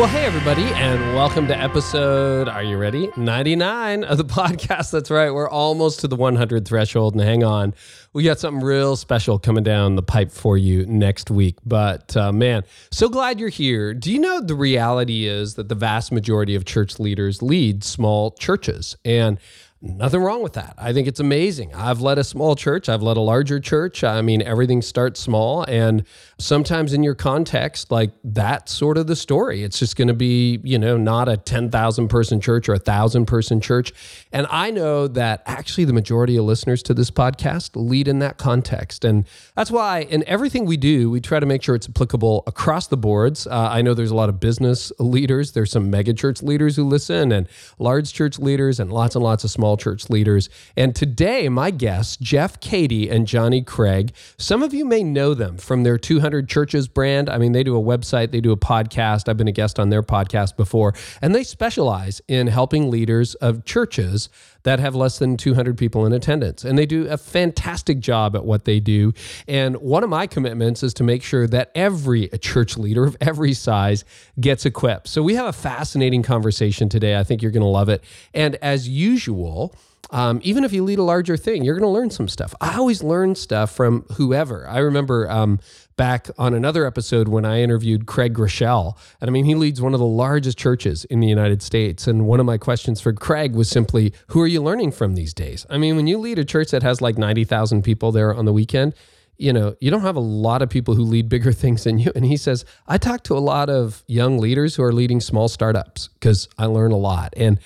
Well, hey, everybody, and welcome to episode, are you ready? 99 of the podcast. That's right. We're almost to the 100 threshold. And hang on, we got something real special coming down the pipe for you next week. But uh, man, so glad you're here. Do you know the reality is that the vast majority of church leaders lead small churches? And Nothing wrong with that. I think it's amazing. I've led a small church, I've led a larger church. I mean, everything starts small. And sometimes in your context, like that's sort of the story. It's just going to be, you know, not a 10,000 person church or a thousand person church. And I know that actually the majority of listeners to this podcast lead in that context. And that's why in everything we do, we try to make sure it's applicable across the boards. Uh, I know there's a lot of business leaders, there's some mega church leaders who listen, and large church leaders, and lots and lots of small church leaders. And today, my guests, Jeff Keady and Jonny Craig, some of you may know them from their 200 Churches brand. I mean, they do a website, they do a podcast. I've been a guest on their podcast before, and they specialize in helping leaders of churches that have less than 200 people in attendance. And they do a fantastic job at what they do. And one of my commitments is to make sure that every church leader of every size gets equipped. So we have a fascinating conversation today. I think you're going to love it. And as usual, um, even if you lead a larger thing, you're going to learn some stuff. I always learn stuff from whoever. I remember um, back on another episode when I interviewed Craig Groeschel. And I mean, he leads one of the largest churches in the United States. And one of my questions for Craig was simply, who are you learning from these days? I mean, when you lead a church that has like 90,000 people there on the weekend, you know, you don't have a lot of people who lead bigger things than you. And he says, I talk to a lot of young leaders who are leading small startups because I learn a lot. And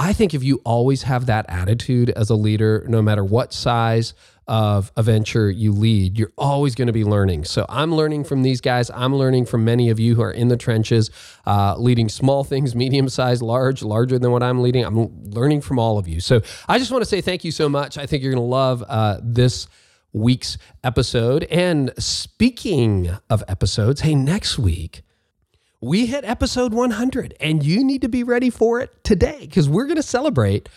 I think if you always have that attitude as a leader, no matter what size of a venture you lead, you're always going to be learning. So I'm learning from these guys. I'm learning from many of you who are in the trenches, uh, leading small things, medium sized, large, larger than what I'm leading. I'm learning from all of you. So I just want to say thank you so much. I think you're going to love uh, this week's episode. And speaking of episodes, hey, next week, we hit episode 100 and you need to be ready for it today because we're going to celebrate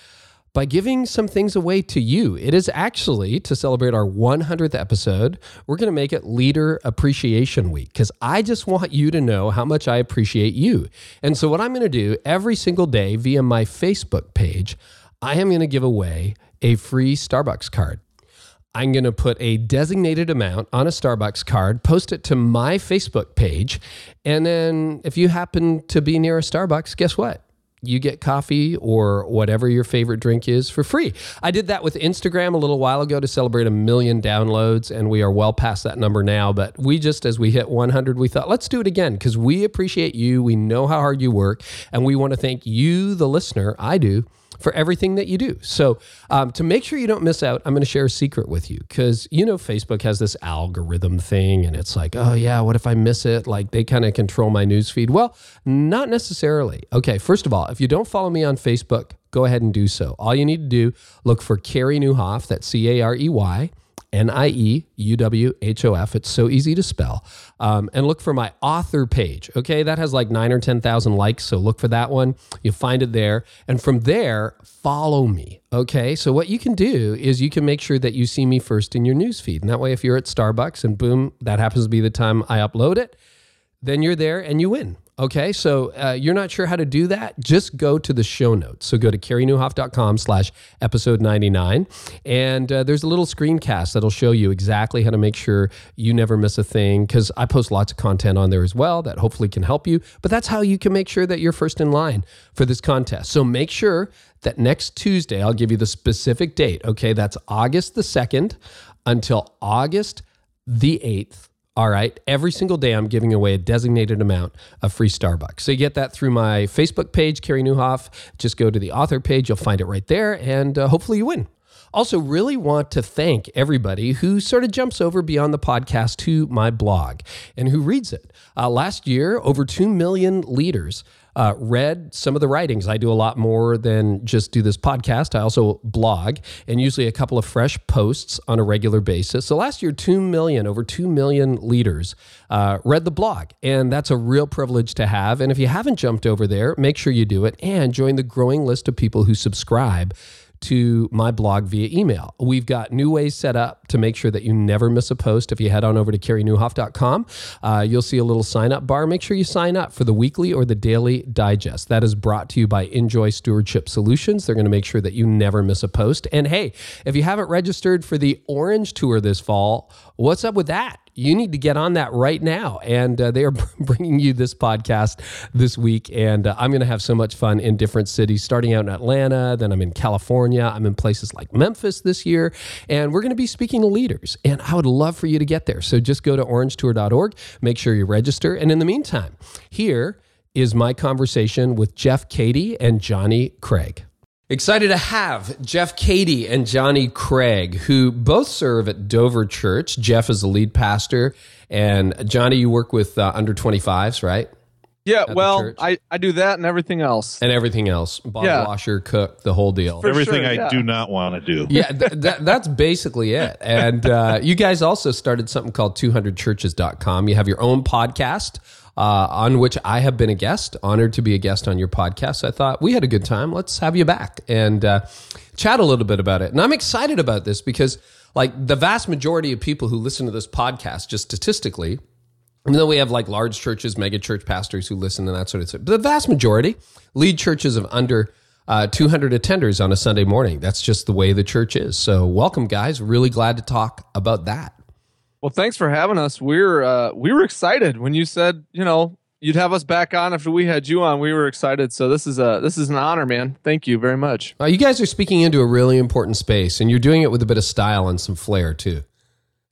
by giving some things away to you. It is actually to celebrate our 100th episode. We're going to make it Leader Appreciation Week because I just want you to know how much I appreciate you. And so, what I'm going to do every single day via my Facebook page, I am going to give away a free Starbucks card. I'm going to put a designated amount on a Starbucks card, post it to my Facebook page. And then if you happen to be near a Starbucks, guess what? You get coffee or whatever your favorite drink is for free. I did that with Instagram a little while ago to celebrate a million downloads, and we are well past that number now. But we just, as we hit 100, we thought, let's do it again because we appreciate you. We know how hard you work, and we want to thank you, the listener. I do for everything that you do. So, um, to make sure you don't miss out, I'm going to share a secret with you because you know, Facebook has this algorithm thing, and it's like, oh, yeah, what if I miss it? Like they kind of control my newsfeed. Well, not necessarily. Okay, first of all, if you don't follow me on Facebook, go ahead and do so. All you need to do, look for Carey Nieuwhof. that's C A R E Y. N I E U W H O F. It's so easy to spell. Um, and look for my author page. Okay, that has like nine or 10,000 likes. So look for that one. You'll find it there. And from there, follow me. Okay, so what you can do is you can make sure that you see me first in your newsfeed. And that way, if you're at Starbucks and boom, that happens to be the time I upload it, then you're there and you win. Okay, so uh, you're not sure how to do that? Just go to the show notes. So go to careynieuwhof.com slash episode 99. And uh, there's a little screencast that'll show you exactly how to make sure you never miss a thing because I post lots of content on there as well that hopefully can help you. But that's how you can make sure that you're first in line for this contest. So make sure that next Tuesday, I'll give you the specific date. Okay, that's August the 2nd until August the 8th all right. Every single day, I'm giving away a designated amount of free Starbucks. So you get that through my Facebook page, Carey Nieuwhof. Just go to the author page. You'll find it right there. And uh, hopefully you win. Also, really want to thank everybody who sort of jumps over beyond the podcast to my blog and who reads it. Uh, last year, over 2 million leaders uh, read some of the writings. I do a lot more than just do this podcast. I also blog and usually a couple of fresh posts on a regular basis. So last year, 2 million, over 2 million leaders uh, read the blog. And that's a real privilege to have. And if you haven't jumped over there, make sure you do it and join the growing list of people who subscribe to my blog via email. We've got new ways set up to make sure that you never miss a post. If you head on over to careynieuwhof.com, uh, you'll see a little sign up bar. Make sure you sign up for the weekly or the daily digest. That is brought to you by Enjoy Stewardship Solutions. They're going to make sure that you never miss a post. And hey, if you haven't registered for the Orange Tour this fall, what's up with that? you need to get on that right now. And uh, they are bringing you this podcast this week. And uh, I'm going to have so much fun in different cities, starting out in Atlanta, then I'm in California, I'm in places like Memphis this year. And we're going to be speaking to leaders. And I would love for you to get there. So just go to orangetour.org, make sure you register. And in the meantime, here is my conversation with Jeff Keady and Jonny Craig. Excited to have Jeff Keady and Jonny Craig, who both serve at Dover Church. Jeff is the lead pastor, and Jonny, you work with uh, under 25s, right? Yeah, well, I, I do that and everything else. And everything else. Bottle yeah. washer, cook, the whole deal. For everything sure, I yeah. do not want to do. Yeah, th- th- that's basically it. And uh, you guys also started something called 200churches.com. You have your own podcast uh, on which I have been a guest, honored to be a guest on your podcast. I thought we had a good time. Let's have you back and uh, chat a little bit about it. And I'm excited about this because, like, the vast majority of people who listen to this podcast, just statistically, even though we have like large churches, mega church pastors who listen and that sort of thing, but the vast majority lead churches of under uh, 200 attenders on a Sunday morning. That's just the way the church is. So, welcome, guys. Really glad to talk about that. Well, thanks for having us. We're uh, we were excited when you said you know you'd have us back on after we had you on. We were excited. So this is a this is an honor, man. Thank you very much. Uh, you guys are speaking into a really important space, and you're doing it with a bit of style and some flair too.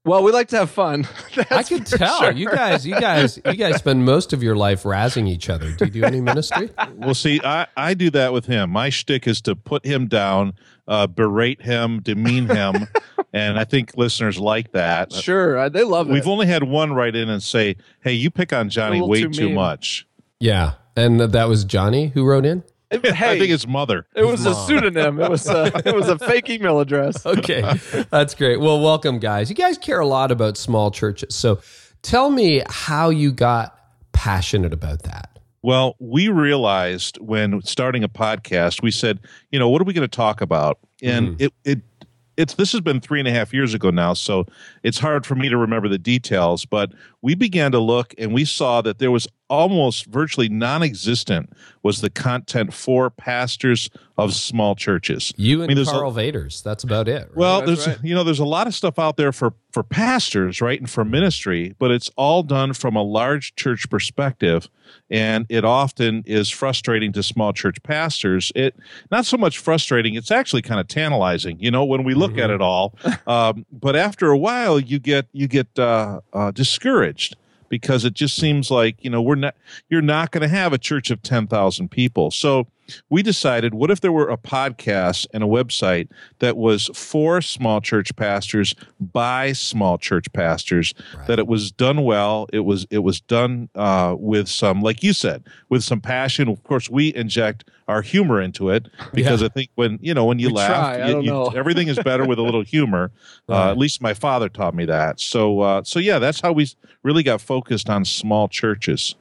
Well, we like to have fun. I could tell sure. you guys, you guys, you guys spend most of your life razzing each other. Do you do any ministry? Well, see, I, I do that with him. My shtick is to put him down, uh, berate him, demean him, and I think listeners like that. Sure, they love it. We've only had one write in and say, "Hey, you pick on Jonny way too, too much." Yeah, and that was Jonny who wrote in. Hey, I think his mother. It was a pseudonym. It was a it was a fake email address. Okay, that's great. Well, welcome, guys. You guys care a lot about small churches, so tell me how you got passionate about that. Well, we realized when starting a podcast, we said, you know, what are we going to talk about? And mm-hmm. it it it's this has been three and a half years ago now, so it's hard for me to remember the details. But we began to look, and we saw that there was almost virtually non-existent was the content for pastors of small churches. You and I mean, Karl a, Vaters, that's about it. Right? Well, that's there's right. you know there's a lot of stuff out there for for pastors, right, and for ministry, but it's all done from a large church perspective, and it often is frustrating to small church pastors. It not so much frustrating; it's actually kind of tantalizing, you know, when we look mm-hmm. at it all. Um, but after a while, you get you get uh, uh, discouraged because it just seems like you know we're not you're not going to have a church of 10,000 people. So we decided what if there were a podcast and a website that was for small church pastors by small church pastors right. that it was done well it was it was done uh, with some like you said with some passion? Of course we inject our humor into it because yeah. i think when you know when you we laugh you, you, everything is better with a little humor. Right. uh, at least my father taught me that. So uh, so yeah that's how we really got focused on small churches.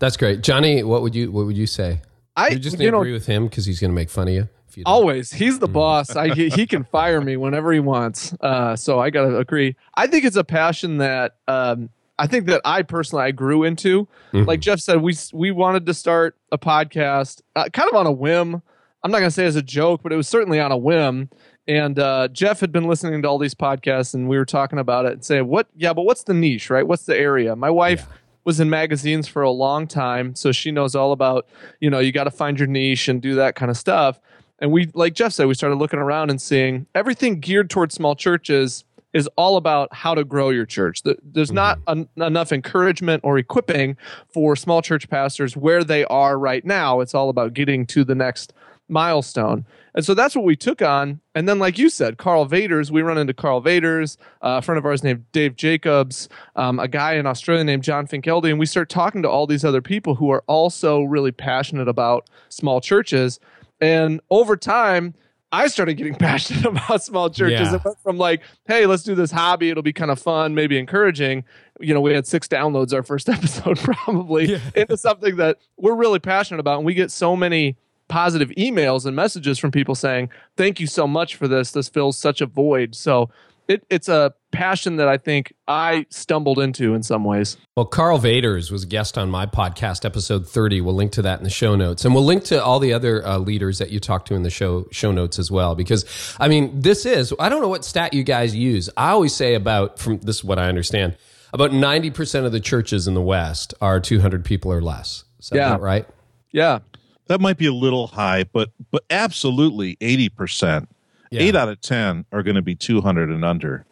That's great. Jonny what would you what would you say I you just you agree know, with him because he's going to make fun of you. you always, he's the mm. boss. I he, he, can fire me whenever he wants. Uh, so I got to agree. I think it's a passion that um, I think that I personally I grew into. Mm-hmm. Like Jeff said, we we wanted to start a podcast uh, kind of on a whim. I'm not going to say as a joke, but it was certainly on a whim. And uh, Jeff had been listening to all these podcasts, and we were talking about it and saying, "What? Yeah, but what's the niche, right? What's the area?" My wife. Yeah was in magazines for a long time, so she knows all about, you know, you got to find your niche and do that kind of stuff. And we, like Jeff said, we started looking around and seeing everything geared towards small churches is all about how to grow your church. There's not mm-hmm. en- enough encouragement or equipping for small church pastors where they are right now. It's all about getting to the next milestone. And so that's what we took on. And then, like you said, Karl Vaters, we run into Karl Vaters, uh, a friend of ours named Dave Jacobs, um, a guy in Australia named John Finkeldy. And we start talking to all these other people who are also really passionate about small churches. And over time, I started getting passionate about small churches. Yeah. It went from like, hey, let's do this hobby. It'll be kind of fun, maybe encouraging. You know, we had six downloads our first episode, probably, into something that we're really passionate about. And we get so many positive emails and messages from people saying, thank you so much for this. This fills such a void. So it, it's a passion that I think I stumbled into in some ways. Well, Karl Vaters was a guest on my podcast, episode 30. We'll link to that in the show notes. And we'll link to all the other uh, leaders that you talked to in the show, show notes as well. Because, I mean, this is, I don't know what stat you guys use. I always say about, from this is what I understand, about 90% of the churches in the West are 200 people or less. Is that Yeah. right? Yeah. That might be a little high, but but absolutely eighty percent, Yeah. eight out of ten are going to be two hundred and under.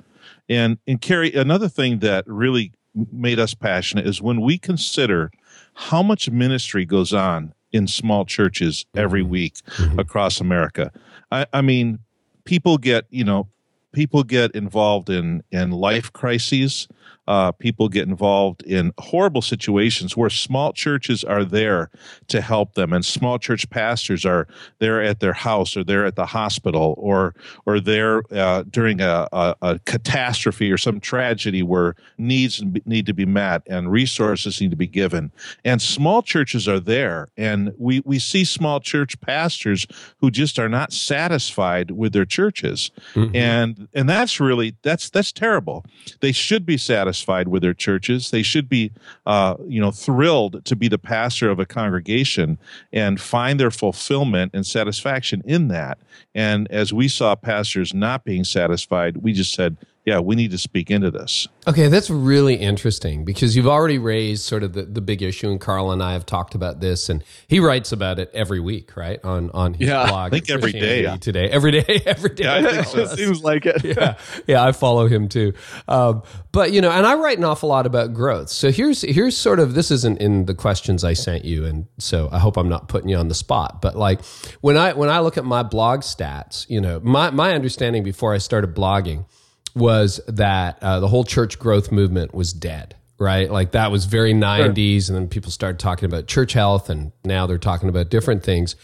And and Carey, another thing that really made us passionate is when we consider how much ministry goes on in small churches every mm-hmm. week mm-hmm. across America. I, I mean, people get you know people get involved in in life crises. Uh, people get involved in horrible situations where small churches are there to help them, and small church pastors are there at their house, or they're at the hospital, or or they're uh, during a, a, a catastrophe or some tragedy where needs need to be met and resources need to be given. And small churches are there, and we we see small church pastors who just are not satisfied with their churches, and and that's really that's that's terrible. They should be satisfied with their churches. They should be, uh, you know, thrilled to be the pastor of a congregation and find their fulfillment and satisfaction in that. And as we saw pastors not being satisfied, we just said, yeah, we need to speak into this. Okay, that's really interesting because you've already raised sort of the, the big issue, and Karl and I have talked about this, and he writes about it every week, right? On on his Yeah, I think every day. Christianity Today, every day, every day. I think so. it seems like it. yeah, yeah, I follow him too. Um, but you know, and I write an awful lot about growth. So here's here's sort of this isn't in the questions I sent you, and so I hope I'm not putting you on the spot. But like when I when I look at my blog stats, you know, my my understanding before I started blogging was that uh, the whole church growth movement was dead. Right, like that was very '90s, and then people started talking about church health, and now they're talking about different things.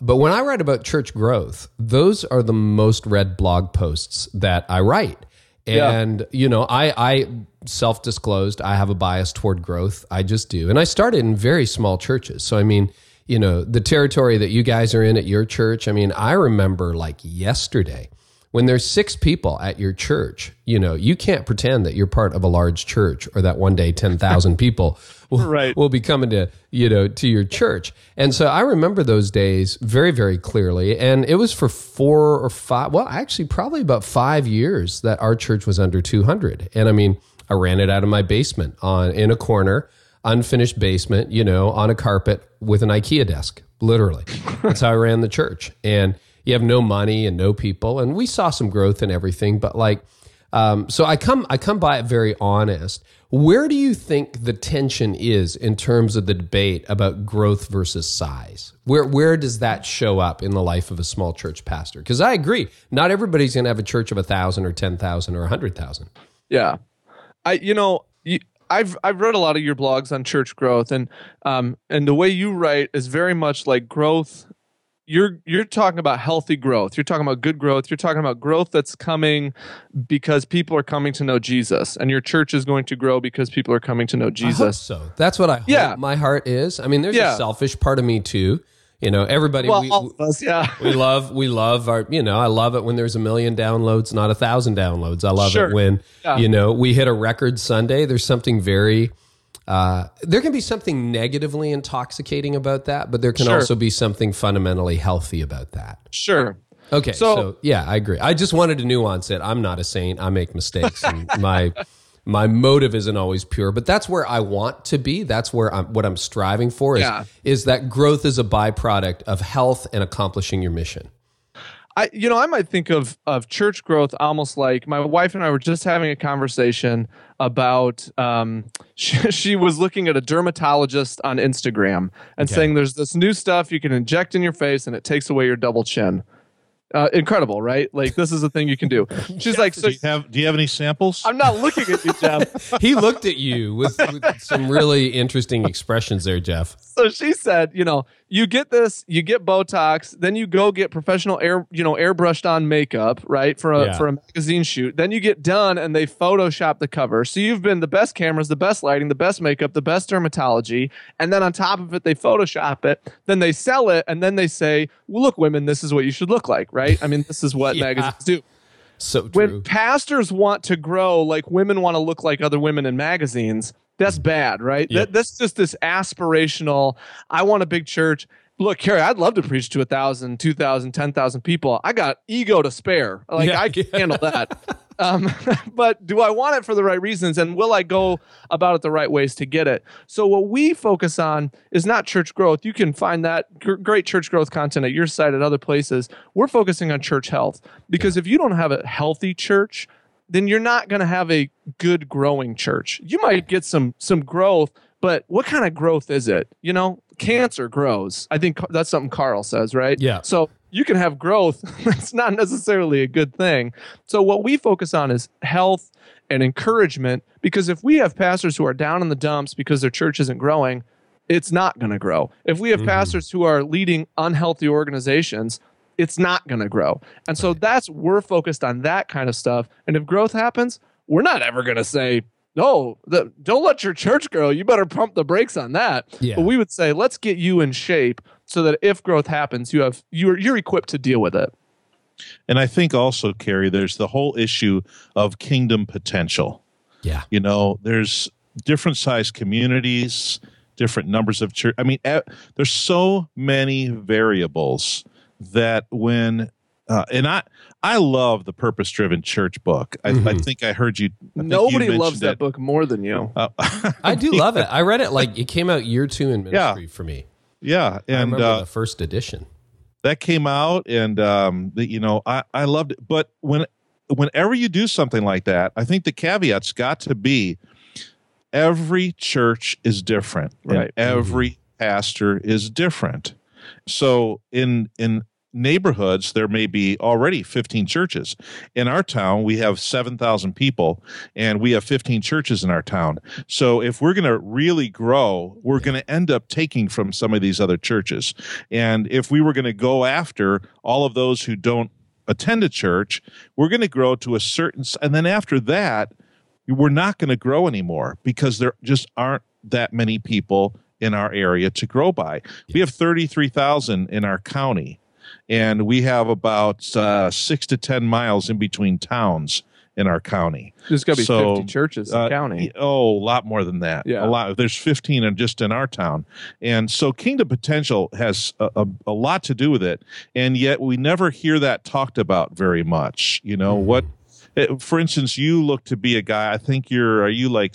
But when I write about church growth, those are the most read blog posts that I write. Yeah. And, you know, I, I self disclosed, I have a bias toward growth. I just do. And I started in very small churches. So, I mean, you know, the territory that you guys are in at your church, I mean, I remember like yesterday when there's six people at your church, you know, you can't pretend that you're part of a large church or that one day 10,000 people will, Right. will be coming to, you know, to your church. And so I remember those days very, very clearly. And it was for four or five, well, actually, probably about five years that our church was under 200. And I mean, I ran it out of my basement on in a corner, unfinished basement, you know, on a carpet with an IKEA desk, literally. That's how I ran the church. And you have no money and no people. And we saw some growth and everything, but like, um, so I come, I come by it very honest. Where do you think the tension is in terms of the debate about growth versus size? Where, where does that show up in the life of a small church pastor? Because I agree, not everybody's going to have a church of a thousand or ten thousand or a hundred thousand. Yeah, I you know I've I've read a lot of your blogs on church growth and um and the way you write is very much like growth. You're you're talking about healthy growth. You're talking about good growth. You're talking about growth that's coming because people are coming to know Jesus, and your church is going to grow because people are coming to know I hope Jesus. so that's what I hope Yeah. my heart is. I mean, there's Yeah. a selfish part of me too. You know, everybody. Well, we, all of us, yeah. we love we love our you know i love it when there's a million downloads not a thousand downloads i love Sure. it when Yeah. you know we hit a record sunday there's something very uh, there can be something negatively intoxicating about that but there can Sure. also be something fundamentally healthy about that Sure. okay so, So- yeah i agree i just wanted to nuance it i'm not a saint i make mistakes and my my motive isn't always pure but that's where i want to be that's where i'm what i'm striving for is, Yeah. is that growth is a byproduct of health and accomplishing your mission I, you know, I might think of of church growth almost like my wife and I were just having a conversation about. Um, she, she was looking at a dermatologist on Instagram and Okay. saying, "There's this new stuff you can inject in your face, and it takes away your double chin." Uh, incredible, right? Like this is a thing you can do. She's like, so Do you have Do you have any samples? I'm not looking at you, Jeff. He looked at you with, with some really interesting expressions there, Jeff. so she said, you know, you get this, you get Botox, then you go get professional air, you know, airbrushed on makeup, right, for a Yeah. for a magazine shoot. Then you get done, and they Photoshop the cover. So you've been the best cameras, the best lighting, the best makeup, the best dermatology, and then on top of it, they Photoshop it. Then they sell it, and then they say, well, look, women, this is what you should look like, right? I mean, this is what Yeah. magazines do So when pastors want to grow like women want to look like other women in magazines that's bad right? Yeah. that, that's just this aspirational i want a big church. Look Carey, i'd love to preach to a thousand two thousand ten thousand people. I got ego to spare. Like Yeah. i can handle that. Um, but do i want it for the right reasons and will i go about it the right ways to get it? So what we focus on is not church growth. You can find that gr- great church growth content at your site at other places. We're focusing on church health because if you don't have a healthy church then you're not going to have a good growing church. You might get some some growth but what kind of growth is it? You know cancer grows. I think that's something karl says right? Yeah. so you can have growth that's not necessarily a good thing. So what we focus on is health and encouragement because if we have pastors who are down in the dumps because their church isn't growing it's not going to grow. If we have mm-hmm. pastors who are leading unhealthy organizations it's not going to grow and so that's we're focused on that kind of stuff and if growth happens we're not ever going to say no the, don't let your church grow you better pump the brakes on that Yeah. but we would say let's get you in shape so that if growth happens you have you're you're equipped to deal with it And I think also, Carey, there's the whole issue of kingdom potential. Yeah. You know, there's different size communities, different numbers of church. I mean, there's so many variables that when uh, and I I love the purpose driven church book. I, I Mhm. think I heard you. I think you nobody loves that it. book more than you Uh, I do love it. I read it like it came out year two in ministry for me. yeah, and remember uh, the first edition. that came out and um the, you know I, I loved it but when whenever you do something like that i think the caveat's got to be every church is different Right. and every pastor is different so in in neighborhoods there may be already 15 churches. In our town we have 7000 people and we have 15 churches in our town. So if we're going to really grow we're going to end up taking from some of these other churches. And if we were going to go after all of those who don't attend a church we're going to grow to a certain and then after that we're not going to grow anymore because there just aren't that many people in our area to grow by. We have 33,000 in our county, and we have about uh, six to 10 miles in between towns in our county. there's got to be So, 50 churches in Uh, the county Oh, a lot more than that. Yeah. A lot. There's 15 in just in our town. And so Kingdom Potential has a, a, a lot to do with it. And yet we never hear that talked about very much. You know, what, eh, Uh, for instance, you look to be a guy, I think you're, are you like,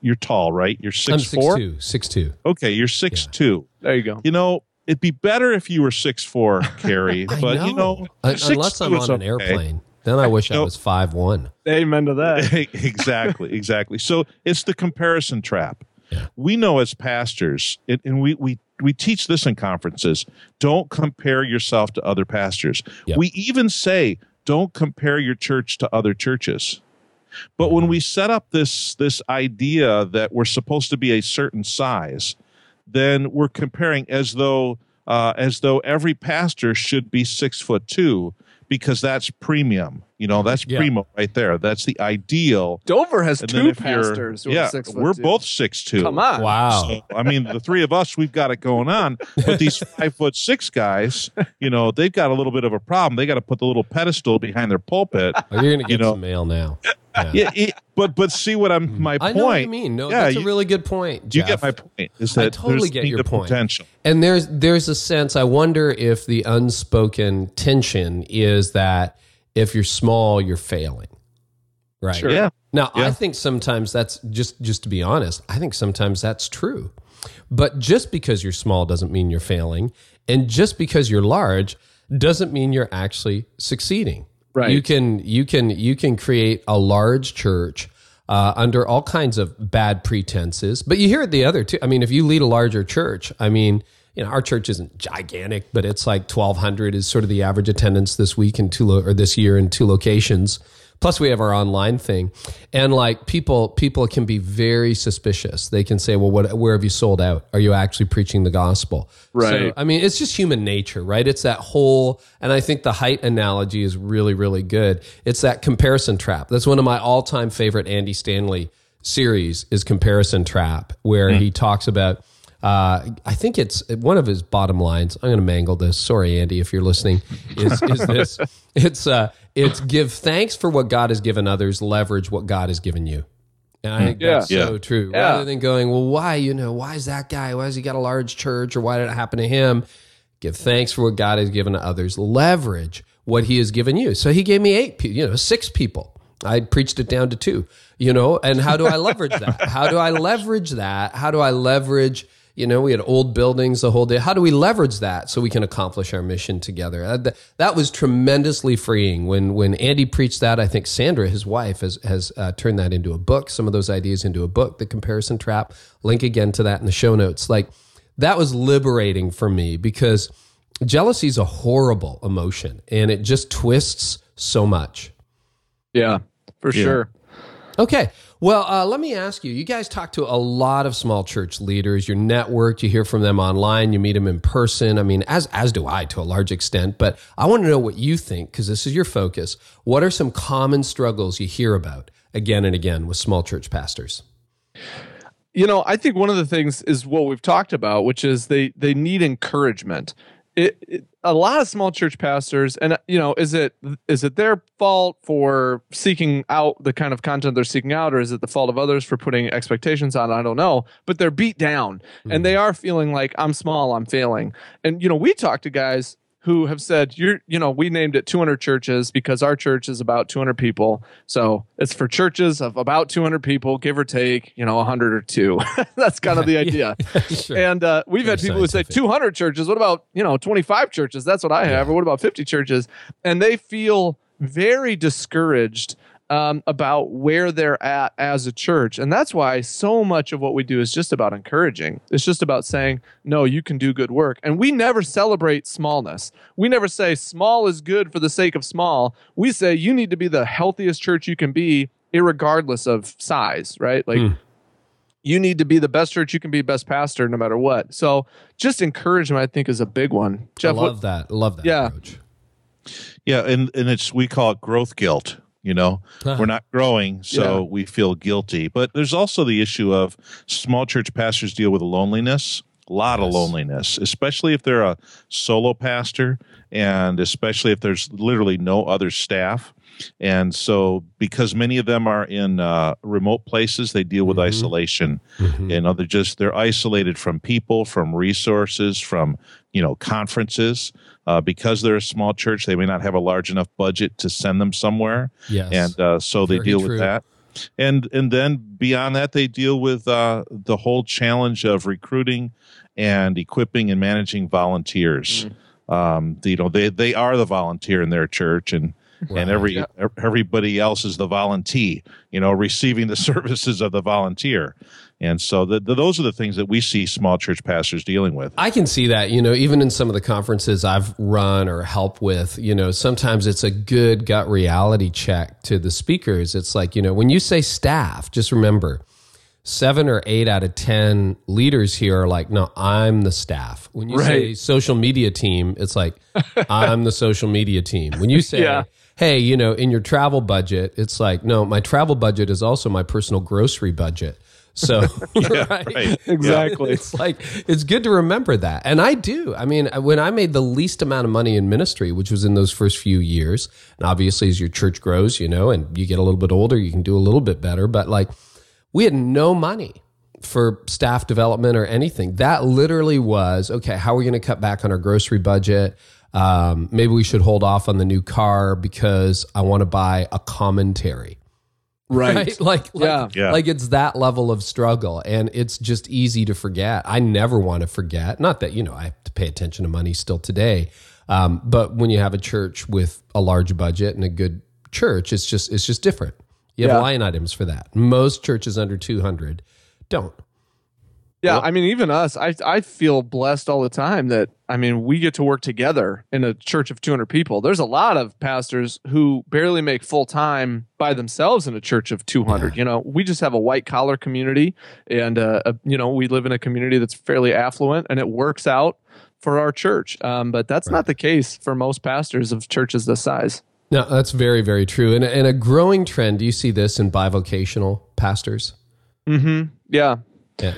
you're tall, right? You're I'm six six four. two. Six two. Okay. You're six two. there you go You know, it'd be better if you were six four, Carey, I but you know, Un- 6'2" unless I'm is on an okay. airplane, then I wish I Nope. was five one. amen to that exactly, exactly. So it's the comparison trap. Yeah. We know as pastors, it, and we we we teach this in conferences. Don't compare yourself to other pastors. Yep. We even say don't compare your church to other churches. But when we set up this this idea that we're supposed to be a certain size, then we're comparing as though uh, as though every pastor should be six foot two because that's premium. You know, that's Yeah. primo right there. That's the ideal. dover has And two pastors who yeah, are six we're two. both six two. come on Wow. So, I mean, the three of us, we've got it going on. But these five foot six guys, you know, they've got a little bit of a problem. They got to put the little pedestal behind their pulpit. Oh, you're gonna get know- some mail now. Yeah. Yeah, it- but but see what I'm hmm. my point. I point. know what you mean. No, Yeah, that's a really good point. You get my point. Is I totally get your point. potential. And there's there's a sense. I wonder if the unspoken tension is that if you're small, you're failing. Right. Sure. Yeah. Now, I think sometimes that's just just to be honest. I think sometimes that's true. But just because you're small doesn't mean you're failing, and just because you're large doesn't mean you're actually succeeding. Right. You can you can you can create a large church uh, under all kinds of bad pretenses, but you hear it the other two. I mean, if you lead a larger church, I mean, you know, our church isn't gigantic, but it's like twelve hundred is sort of the average attendance this week in two lo- or this year in two locations. Plus, we have our online thing, and like people, people can be very suspicious. They can say, "Well, what? Where have you sold out? Are you actually preaching the gospel?" Right. So, I mean, it's just human nature, right? It's that whole, and I think the height analogy is really, really good. It's that comparison trap. That's one of my all-time favorite Andy Stanley series is Comparison Trap, where hmm. he talks about. Uh, I think it's one of his bottom lines. I'm going to mangle this. Sorry, Andy, if you're listening. Is, is this? It's uh, it's give thanks for what God has given others, leverage what God has given you. And I think that's Yeah. so true. Yeah. Rather than going, well, why, you know, why is that guy? Why has he got a large church or why did it happen to him? Give thanks for what God has given to others. Leverage what he has given you. So he gave me eight, you know, six people. I preached it down to two, you know, and how do I leverage that? How do I leverage that? How do I leverage, you know, we had old buildings the whole day. How do we leverage that so we can accomplish our mission together? Uh, That was tremendously freeing. When when Andy preached that, I think Sandra, his wife, has has uh, turned that into a book. Some of those ideas into a book. The comparison trap. Link again to that in the show notes. Like that was liberating for me because jealousy is a horrible emotion and it just twists so much. Yeah, for sure. Okay. Well, uh, let me ask you. You guys talk to a lot of small church leaders. You're networked. You hear from them online. You meet them in person. I mean, as as do I to a large extent. But I want to know what you think because this is your focus. What are some common struggles you hear about again and again with small church pastors? you know i think one of the things is what we've talked about which is they they need encouragement it, it, a lot of small church pastors and you know is it is it their fault for seeking out the kind of content they're seeking out or is it the fault of others for putting expectations on? I don't know but they're beat down and mm-hmm. they are feeling like i'm small i'm failing. And you know we talk to guys who have said you're you know we named it 200 churches because our church is about 200 people. So it's for churches of about 200 people give or take you know 100 or two. That's kind of the idea. Sure. and uh, we've had Very people who say 200 churches what about you know 25 churches? That's what i have. Or what about 50 churches? And they feel very discouraged um, about where they're at as a church. And that's why so much of what we do is just about encouraging. It's just about saying, no, you can do good work. And we never celebrate smallness. We never say small is good for the sake of small. We say you need to be the healthiest church you can be, irregardless of size, right? Like, Hmm. you need to be the best church you can be, best pastor, no matter what. So, just encouragement, I think, is a big one. I Jeff, what- love that. Love that Yeah. approach. Yeah, and and it's we call it growth guilt. You know, we're uh-huh. not growing, so Yeah. we feel guilty. But there's also the issue of small church pastors deal with loneliness, a lot of loneliness, especially if they're a solo pastor, and especially if there's literally no other staff. And so, because many of them are in uh, remote places, they deal with Mhm. isolation. Mhm. You know, they're just they're isolated from people, from resources, from you know conferences. Uh, because they're a small church, they may not have a large enough budget to send them somewhere, Yes. and uh, so they Very deal true. with that. And and then beyond that, they deal with uh, the whole challenge of recruiting and equipping and managing volunteers. Mm. Um, you know, they they are the volunteer in their church, and Right. and every Yeah. everybody else is the volunteer. You know, receiving the services of the volunteer. And so the, the, those are the things that we see small church pastors dealing with. I can see that, you know, even in some of the conferences I've run or helped with, you know, sometimes it's a good gut reality check to the speakers. It's like, you know, when you say staff, just remember seven or eight out of 10 leaders here are like, no, I'm the staff. When you say social media team, it's like, I'm the social media team. When you say, Yeah. Hey, you know, in your travel budget, it's like, no, my travel budget is also my personal grocery budget. So, right. right. Exactly. It's like it's good to remember that, and I do. I mean, when I made the least amount of money in ministry, which was in those first few years, and obviously as your church grows, you know, and you get a little bit older, you can do a little bit better. But like, we had no money for staff development or anything. That literally was okay. How are we going to cut back on our grocery budget? Um, maybe we should hold off on the new car because I want to buy a commentary right. Like, like, Yeah. Yeah. like it's that level of struggle, and it's just easy to forget. I never want to forget. Not that you know I have to pay attention to money still today, Um, but when you have a church with a large budget and a good church, it's just it's just different. You have Yeah. line items for that. Most churches under 200 don't. Yeah, I mean, even us, I I feel blessed all the time that I mean we get to work together in a church of 200 people. There's a lot of pastors who barely make full time by themselves in a church of 200. You know, we just have a white collar community, and uh, a, you know we live in a community that's fairly affluent, and it works out for our church. Um, but that's not the case for most pastors of churches this size. No, that's very, very true. And, and a growing trend, do you see this in bivocational pastors? Mm-hmm. Yeah. Yeah.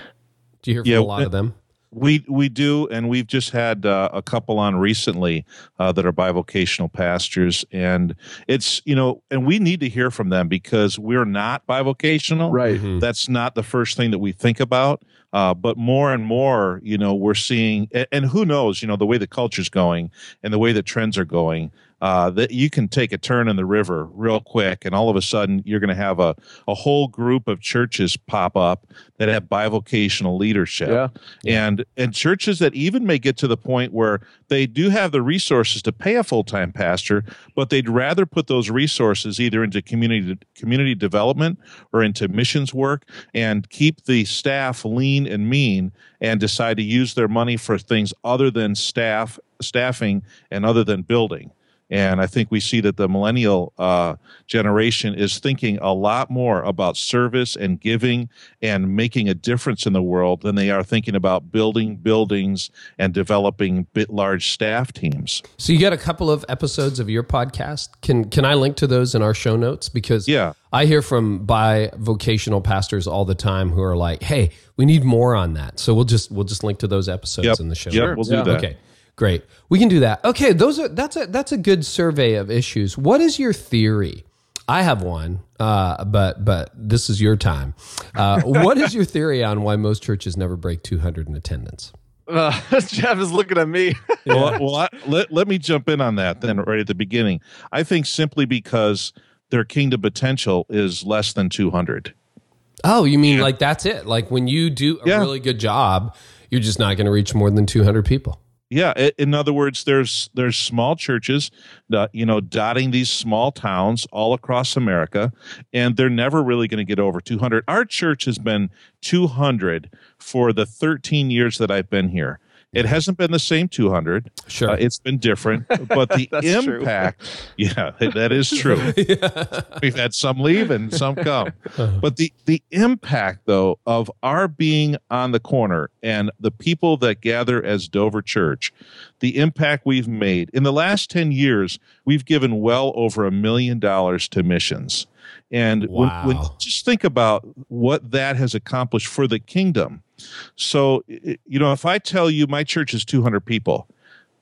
Do you hear from Yeah, a lot of them? We we do, and we've just had uh, a couple on recently uh, that are bivocational pastors, and it's you know, and we need to hear from them because we're not bivocational. Right. Mhm. That's not the first thing that we think about. Uh, but more and more, you know, we're seeing, and, and who knows, you know, the way the culture's going and the way the trends are going, uh, that you can take a turn in the river real quick, and all of a sudden you're going to have a, a whole group of churches pop up that have bivocational leadership. Yeah. and and churches that even may get to the point where they do have the resources to pay a full-time pastor but they'd rather put those resources either into community community development or into missions work and keep the staff lean and mean and decide to use their money for things other than staff staffing and other than building and I think we see that the millennial uh, generation is thinking a lot more about service and giving and making a difference in the world than they are thinking about building buildings and developing bit large staff teams. So you got a couple of episodes of your podcast. Can can I link to those in our show notes? Because Yeah. I hear from bivocational pastors all the time who are like, "Hey, we need more on that." So we'll just we'll just link to those episodes Yep. in the show. Yep, notes. we'll Yeah. do that. Okay, great. We can do that. Okay, those are that's a that's a good survey of issues. What is your theory? I have one, uh, but but this is your time. Uh, what is your theory on why most churches never break 200 in attendance? Uh, Jeff is looking at me. Well, well I, let, let me jump in on that then right at the beginning. I think simply because their kingdom potential is less than 200. Oh, you mean like that's it? Like when you do a Yeah. really good job, you're just not going to reach more than 200 people. Yeah, in other words, there's there's small churches, uh, you know, dotting these small towns all across America, and they're never really going to get over 200. Our church has been 200 for the 13 years that I've been here. It hasn't been the same 200. Sure. Uh, it's been different, but the impact, yeah, that is true. We've had some leave and some come. But the the impact though of our being on the corner and the people that gather as Dover Church, the impact we've made in the last 10 years, we've given well over a million dollars to missions. And when, when just think about what that has accomplished for the kingdom. So, you know, if I tell you my church is 200 people,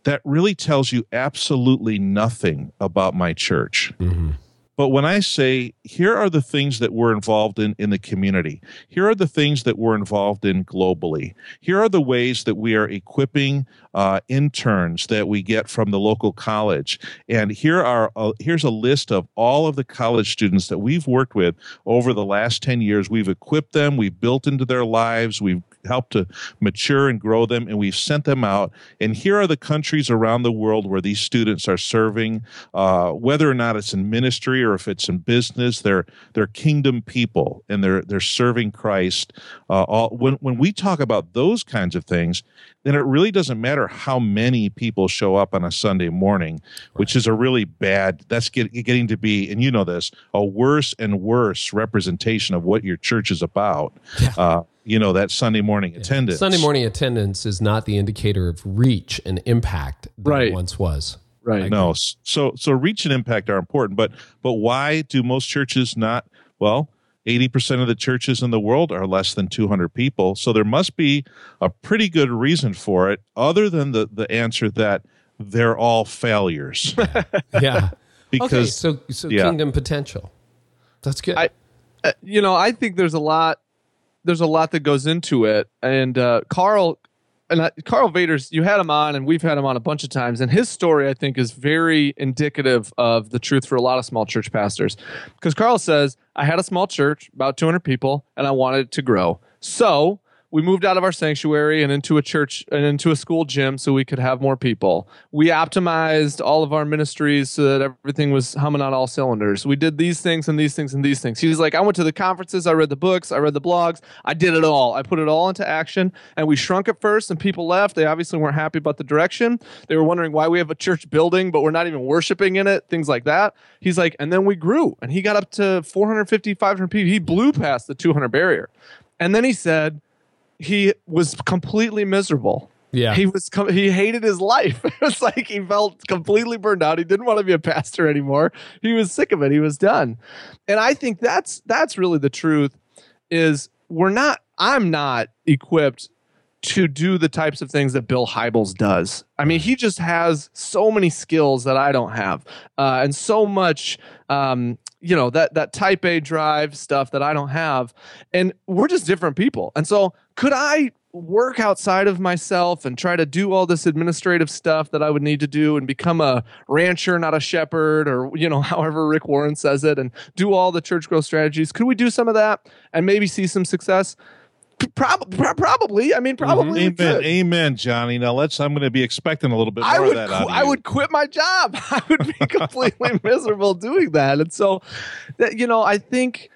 that really tells you absolutely nothing about my church. Mhm. But when I say, here are the things that we're involved in in the community, here are the things that we're involved in globally, here are the ways that we are equipping uh, interns that we get from the local college, and here are uh, here's a list of all of the college students that we've worked with over the last ten years. We've equipped them, we've built into their lives, we've helped to mature and grow them, and we've sent them out. And here are the countries around the world where these students are serving, uh, whether or not it's in ministry or if it's in business. They're they're kingdom people, and they're they're serving Christ. Uh, all, when when we talk about those kinds of things, then it really doesn't matter how many people show up on a Sunday morning, which is a really bad. That's get, getting to be, and you know this, a worse and worse representation of what your church is about. Uh, you know that Sunday morning attendance. Sunday morning attendance is not the indicator of reach and impact that Right. it once was. Right. No, so so reach and impact are important, but but why do most churches not? Well, eighty percent of the churches in the world are less than two hundred people, so there must be a pretty good reason for it, other than the the answer that they're all failures. Yeah. okay. because So, so yeah. kingdom potential. That's good. I- uh, you know, I think there's a lot. There's a lot that goes into it, and uh, Karl and Karl Vaters, you had him on, and we've had him on a bunch of times, and his story I think is very indicative of the truth for a lot of small church pastors, because Karl says I had a small church, about 200 people, and I wanted it to grow. So we moved out of our sanctuary and into a church and into a school gym so we could have more people. We optimized all of our ministries so that everything was humming on all cylinders. We did these things and these things and these things. He's like, I went to the conferences, I read the books, I read the blogs, I did it all. I put it all into action and we shrunk at first and people left. They obviously weren't happy about the direction. They were wondering why we have a church building, but we're not even worshiping in it, things like that. He's like, and then we grew and he got up to 450, 500 people. He blew past the 200 barrier. And then he said, he was completely miserable. Yeah. He was com- he hated his life. It was like he felt completely burned out. He didn't want to be a pastor anymore. He was sick of it. He was done. And I think that's that's really the truth is we're not I'm not equipped to do the types of things that Bill Hybels does. I mean, he just has so many skills that I don't have, uh, and so much, um, you know, that that Type A drive stuff that I don't have, and we're just different people. And so, could I work outside of myself and try to do all this administrative stuff that I would need to do and become a rancher, not a shepherd, or you know, however Rick Warren says it, and do all the church growth strategies? Could we do some of that and maybe see some success? Probably, probably. I mean, mm-hmm. probably. we Amen, amen, Jonny. Now let's. I'm going to be expecting a little bit more I would, of that. qu- I would quit my job. I would be completely miserable doing that. And so, that, you know, I think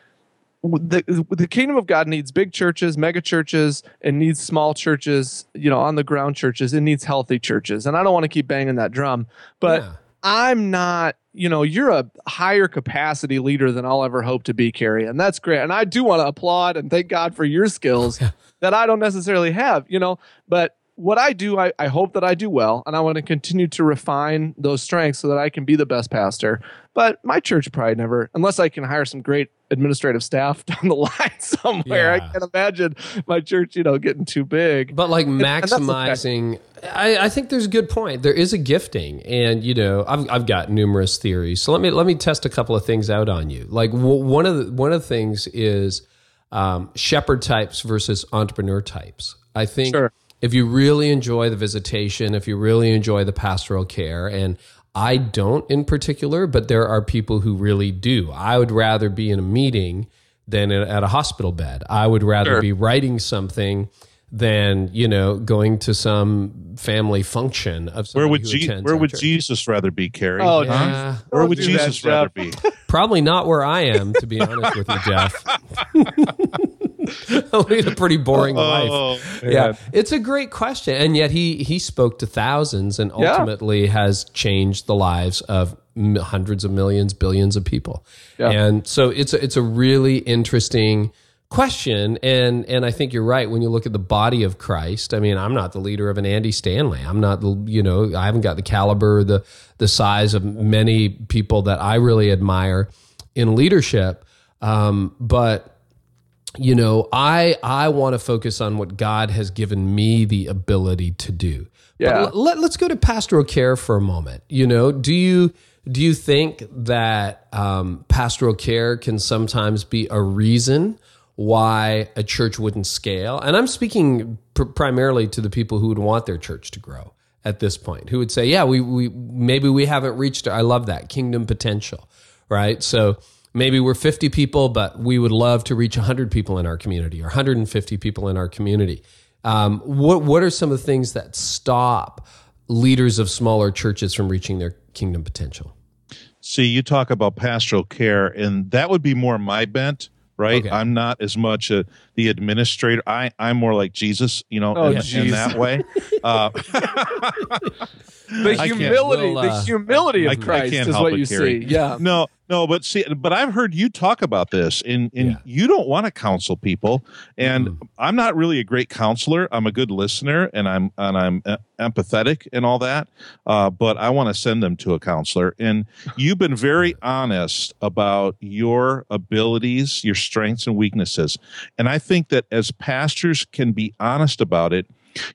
the the kingdom of God needs big churches, mega churches, and needs small churches. You know, on the ground churches. It needs healthy churches. And I don't want to keep banging that drum, but Yeah. I'm not. You know, you're a higher capacity leader than I'll ever hope to be, Carey, and that's great. And I do want to applaud and thank God for your skills that I don't necessarily have. You know, but what I do, I, I hope that I do well, and I want to continue to refine those strengths so that I can be the best pastor. But my church probably never, unless I can hire some great administrative staff down the line somewhere. Yeah. I can't imagine my church, you know, getting too big. But like maximizing, I, I think there's a good point. There is a gifting, and you know, I've I've got numerous theories. So let me let me test a couple of things out on you. Like w- one of the one of the things is um, shepherd types versus entrepreneur types. I think Sure. if you really enjoy the visitation, if you really enjoy the pastoral care, and I don't in particular, but there are people who really do. I would rather be in a meeting than at a hospital bed. I would rather Sure. be writing something than you know going to some family function of Where would who Je- Where would church. Jesus rather be, Carey? Oh, Huh? Yeah, Where would do that, Jesus rather be? probably not where I am, to be honest with you, Jeff. Lead a pretty boring life. Oh, yeah it's a great question and yet he he spoke to thousands and Yeah. ultimately has changed the lives of hundreds of millions billions of people Yeah. and so it's a, it's a really interesting question and and I think you're right when you look at the body of Christ I mean I'm not the leader of an Andy Stanley I'm not the you know I haven't got the caliber the the size of many people that I really admire in leadership um, but you know i i want to focus on what god has given me the ability to do. Yeah. but let, us go to pastoral care for a moment. You know do you do you think that um, pastoral care can sometimes be a reason why a church wouldn't scale? And i'm speaking pr- primarily to the people who would want their church to grow at this point who would say yeah we, we maybe we haven't reached i love that kingdom potential right? So maybe we're 50 people, but we would love to reach 100 people in our community or 150 people in our community. Um, what, what are some of the things that stop leaders of smaller churches from reaching their kingdom potential? See, you talk about pastoral care, and that would be more my bent, right? Okay. I'm not as much a, the administrator. I, I'm more like Jesus, you know, Oh, in, in that way. Uh, The humility, we'll, uh, the humility of I Christ can't is what you Carey. see. Yeah. no, no, but see, but I've heard you talk about this, and and Yeah. you don't want to counsel people, and Mhm. I'm not really a great counselor. I'm a good listener, and I'm and I'm uh, empathetic and all that, uh, but I want to send them to a counselor. And you've been very honest about your abilities, your strengths and weaknesses, and I think that as pastors can be honest about it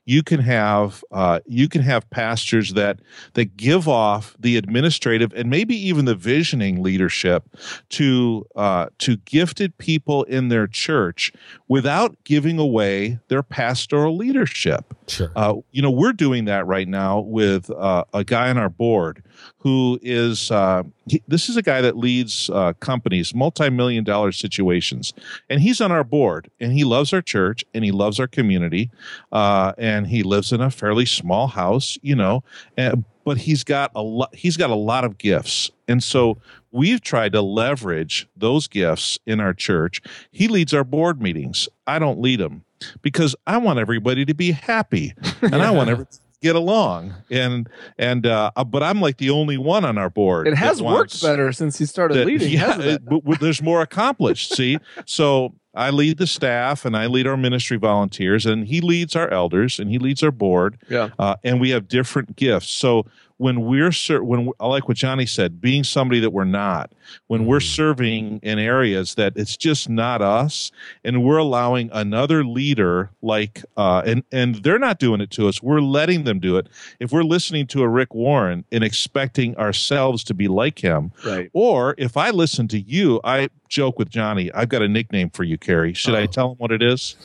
you can have uh, you can have pastors that that give off the administrative and maybe even the visioning leadership to uh, to gifted people in their church without giving away their pastoral leadership. Sure. Uh, you know, we're doing that right now with uh, a guy on our board who is uh, he, this is a guy that leads uh, companies, multi-million dollar situations, and he's on our board. And he loves our church and he loves our community, uh, and he lives in a fairly small house, you know. And, but he's got a lot. He's got a lot of gifts, and so we've tried to leverage those gifts in our church. He leads our board meetings. I don't lead them because I want everybody to be happy, and I want everybody get along and and uh but i'm like the only one on our board It has worked better since he started that- leading. yeah hasn't it? but there's more accomplished see so i lead the staff and i lead our ministry volunteers and he leads our elders and he leads our board Yeah. uh, and we have different gifts so when we're ser- when we- I like what Jonny said, being somebody that we're not, when we're serving in areas that it's just not us, and we're allowing another leader like, uh, and and they're not doing it to us, we're letting them do it. If we're listening to a Rick Warren and expecting ourselves to be like him, Right. or if I listen to you, I joke with Jonny. I've got a nickname for you, Carey. Should I Oh. tell him what it is?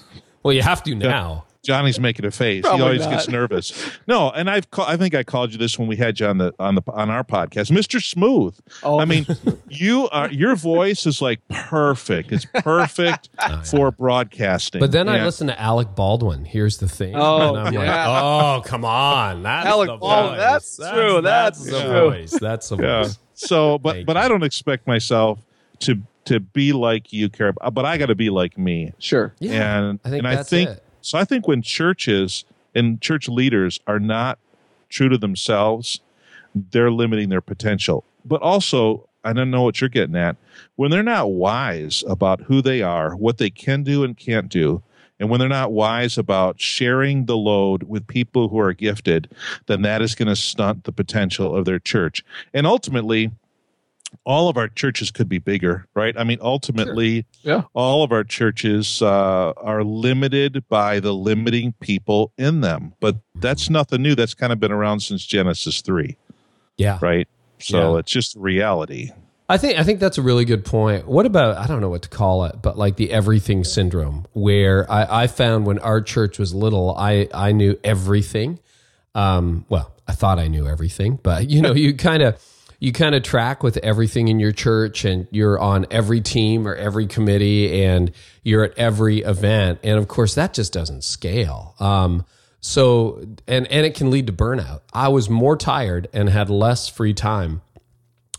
Well, you have to now. Jonny's making a face. Probably he always not. gets nervous. No, and I've ca- I think I called you this when we had you on the on the on our podcast, Mr. Smooth. Oh. I mean, you are your voice is like perfect. It's perfect oh, for broadcasting. But then I Yeah. listen to Alec Baldwin. Here's the thing. Oh, and I'm yeah. like, oh, come on. That's Alec the Baldwin, voice. that's true, that's the true. voice. That's the Yeah. voice. So, but Thank but I don't expect myself to to be like you, Carey. But I got to be like me. Sure. Yeah. and I think and I think it. So. I think when churches and church leaders are not true to themselves, they're limiting their potential. But also, I don't know what you're getting at. When they're not wise about who they are, what they can do and can't do, and when they're not wise about sharing the load with people who are gifted, then that is going to stunt the potential of their church. And ultimately, all of our churches could be bigger, right? I mean, ultimately, Yeah. all of our churches uh, are limited by the limiting people in them. But that's nothing new. That's kind of been around since Genesis 3, Yeah. right? So Yeah. it's just reality. I think I think that's a really good point. What about I don't know what to call it, but like the everything syndrome, where I, I found when our church was little, I I knew everything. Um, well, I thought I knew everything, but you know, you kind of you kind of track with everything in your church, and you're on every team or every committee, and you're at every event, and of course that just doesn't scale. Um, so and and it can lead to burnout. I was more tired and had less free time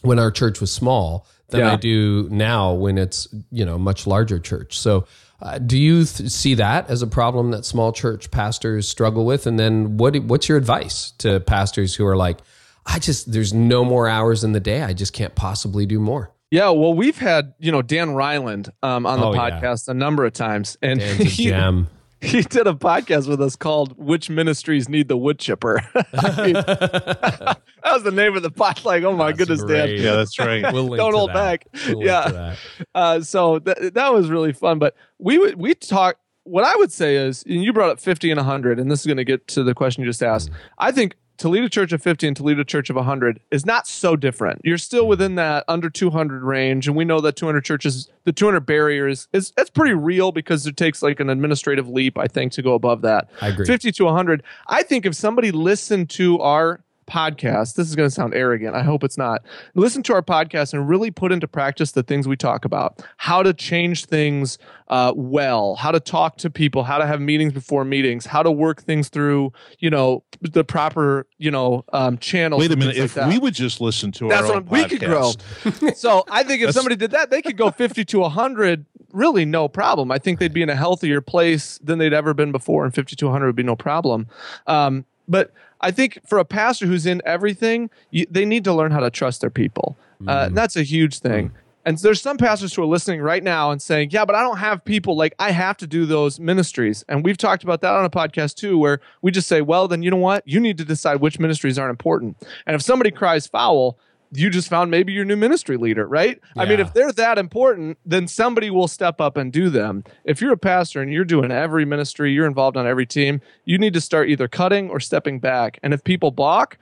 when our church was small than Yeah. I do now when it's you know much larger church. So, uh, do you th- see that as a problem that small church pastors struggle with? And then what what's your advice to pastors who are like, I just there's no more hours in the day. I just can't possibly do more. Yeah, well, we've had you know Dan Reiland um, on the Oh, yeah. podcast a number of times, and Dan's a he, gem. he did a podcast with us called "Which Ministries Need the Wood Chipper." I mean, that was the name of the pod. Like, oh my That's goodness, great. Dan! Yeah, that's right. We'll link Don't to hold that. back. We'll link Yeah. to that. Uh, so th- that was really fun. But we would we talk. What I would say is, and you brought up fifty and hundred, and this is going to get to the question you just asked. I think to lead a church of fifty and to lead a church of hundred is not so different. You're still within that under two hundred range, and we know that two hundred churches, the two hundred barrier is is it's pretty real because it takes like an administrative leap, I think, to go above that. I agree. 50 to 100. I think if somebody listened to our podcast, this is going to sound arrogant. I hope it's not. Listen to our podcast and really put into practice the things we talk about how to change things uh, well, how to talk to people, how to have meetings before meetings, how to work things through, you know, the proper, you know, um, channels. Wait a minute. If that. we would just listen to That's our own we could grow. podcast. So I think if somebody did that, they could go 50 to 100, really no problem. I think they'd be in a healthier place than they'd ever been before, and 50 to 100 would be no problem. Um, but I think for a pastor who's in everything, you, they need to learn how to trust their people. Uh, and that's a huge thing. And there's some pastors who are listening right now and saying, "Yeah, but I don't have people. Like I have to do those ministries." And we've talked about that on a podcast too, where we just say, "Well, then you know what? You need to decide which ministries aren't important." And if somebody cries foul, you just found maybe your new ministry leader, right? I mean, if they're that important, then somebody will step up and do them. If you're a pastor and you're doing every ministry, you're involved on every team, you need to start either cutting or stepping back. And if people balk,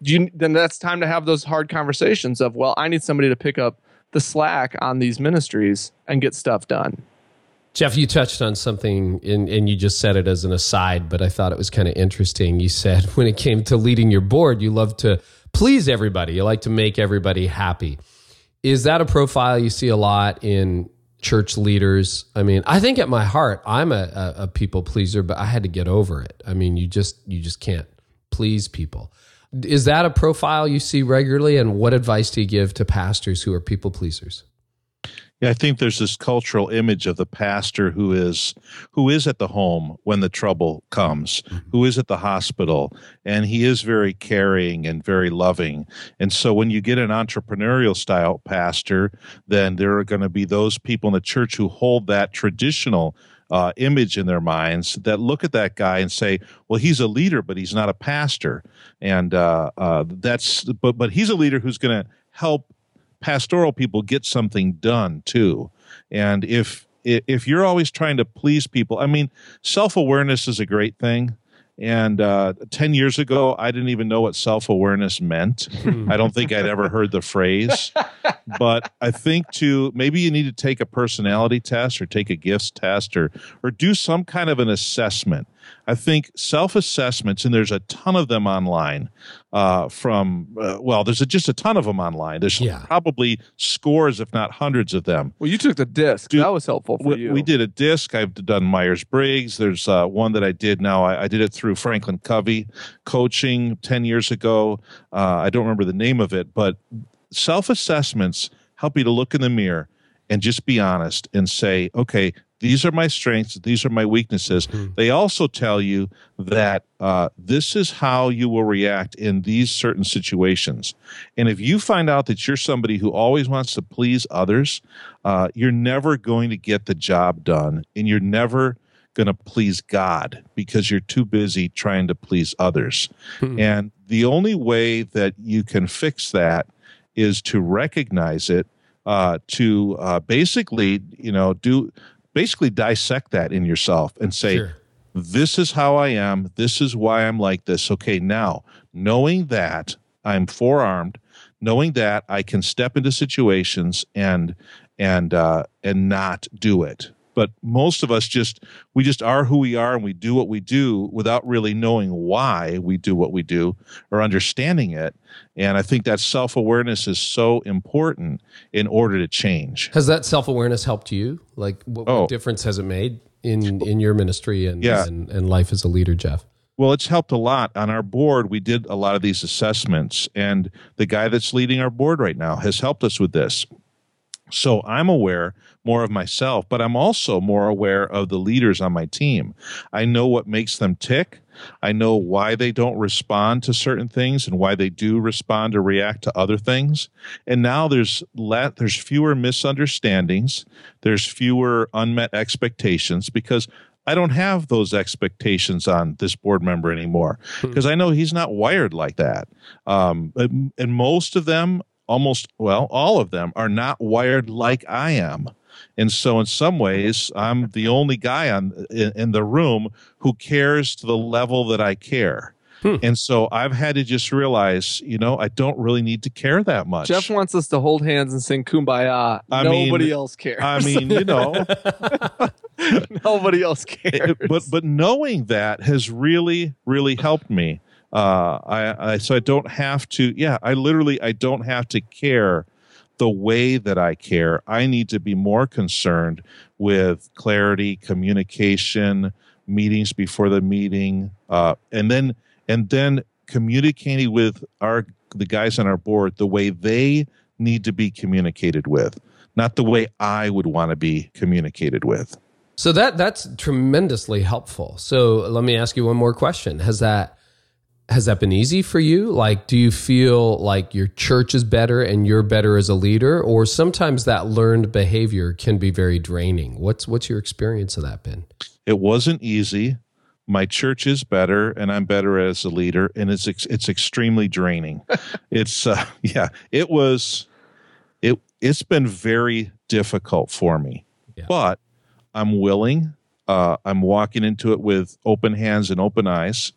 you, then that's time to have those hard conversations of, well, I need somebody to pick up the slack on these ministries and get stuff done. Jeff, you touched on something and, and you just said it as an aside, but I thought it was kind of interesting. You said when it came to leading your board, you love to please everybody. You like to make everybody happy. Is that a profile you see a lot in church leaders? I mean, I think at my heart, I'm a, a, a people pleaser, but I had to get over it. I mean, you just you just can't please people. Is that a profile you see regularly? And what advice do you give to pastors who are people pleasers? Yeah, I think there's this cultural image of the pastor who is who is at the home when the trouble comes, mm-hmm. who is at the hospital, and he is very caring and very loving. And so when you get an entrepreneurial style pastor, then there are going to be those people in the church who hold that traditional uh, image in their minds that look at that guy and say, "Well, he's a leader, but he's not a pastor," and uh, uh, that's but but he's a leader who's going to help pastoral people get something done too. And if if you're always trying to please people, I mean, self awareness is a great thing. And uh, 10 years ago, I didn't even know what self awareness meant. I don't think I'd ever heard the phrase. But I think to maybe you need to take a personality test or take a gifts test or, or do some kind of an assessment I think self assessments, and there's a ton of them online. Uh, from uh, well, there's a, just a ton of them online. There's yeah. probably scores, if not hundreds, of them. Well, you took the disc. Dude, that was helpful for we, you. We did a disc. I've done Myers Briggs. There's uh, one that I did now. I, I, did it through Franklin Covey coaching ten years ago. Uh, I don't remember the name of it, but self assessments help you to look in the mirror and just be honest and say, okay, these are my strengths, these are my weaknesses. Mm-hmm. They also tell you that uh, this is how you will react in these certain situations. And if you find out that you're somebody who always wants to please others, uh, you're never going to get the job done, and you're never going to please God because you're too busy trying to please others. Mm-hmm. And the only way that you can fix that is to recognize it uh, to uh, basically, you know, do basically dissect that in yourself and say, sure. this is how I am. This is why I'm like this. Okay, now knowing that I'm forearmed, knowing that I can step into situations and and uh, and not do it but most of us just we just are who we are and we do what we do without really knowing why we do what we do or understanding it and i think that self-awareness is so important in order to change has that self-awareness helped you like what, oh. what difference has it made in in your ministry and, yeah. and and life as a leader jeff well, it's helped a lot. On our board, we did a lot of these assessments, and the guy that's leading our board right now has helped us with this. So I'm aware more of myself, but I'm also more aware of the leaders on my team. I know what makes them tick. I know why they don't respond to certain things and why they do respond or react to other things. And now there's let there's fewer misunderstandings, there's fewer unmet expectations because I don't have those expectations on this board member anymore because hmm. I know he's not wired like that. Um, and most of them almost well all of them are not wired like i am and so in some ways i'm the only guy on in, in the room who cares to the level that i care Hmm. And so I've had to just realize, you know, I don't really need to care that much. Jeff wants us to hold hands and sing kumbaya. I Nobody mean, else cares. I mean, you know, nobody else cares. But but knowing that has really really helped me. Uh, I, I so I don't have to. Yeah, I literally I don't have to care the way that I care. I need to be more concerned with clarity, communication, meetings before the meeting, uh, and then and then communicating with our the guys on our board the way they need to be communicated with, not the way I would want to be communicated with. So that that's tremendously helpful. So let me ask you one more question. Has that has that been easy for you? Like, do you feel like your church is better and you're better as a leader, or sometimes that learned behavior can be very draining? What's what's your experience of that been? It wasn't easy. My church is better, and I'm better as a leader, and it's it's extremely draining. it's uh, yeah, it was it it's been very difficult for me, yeah. but I'm willing. Uh, I'm walking into it with open hands and open eyes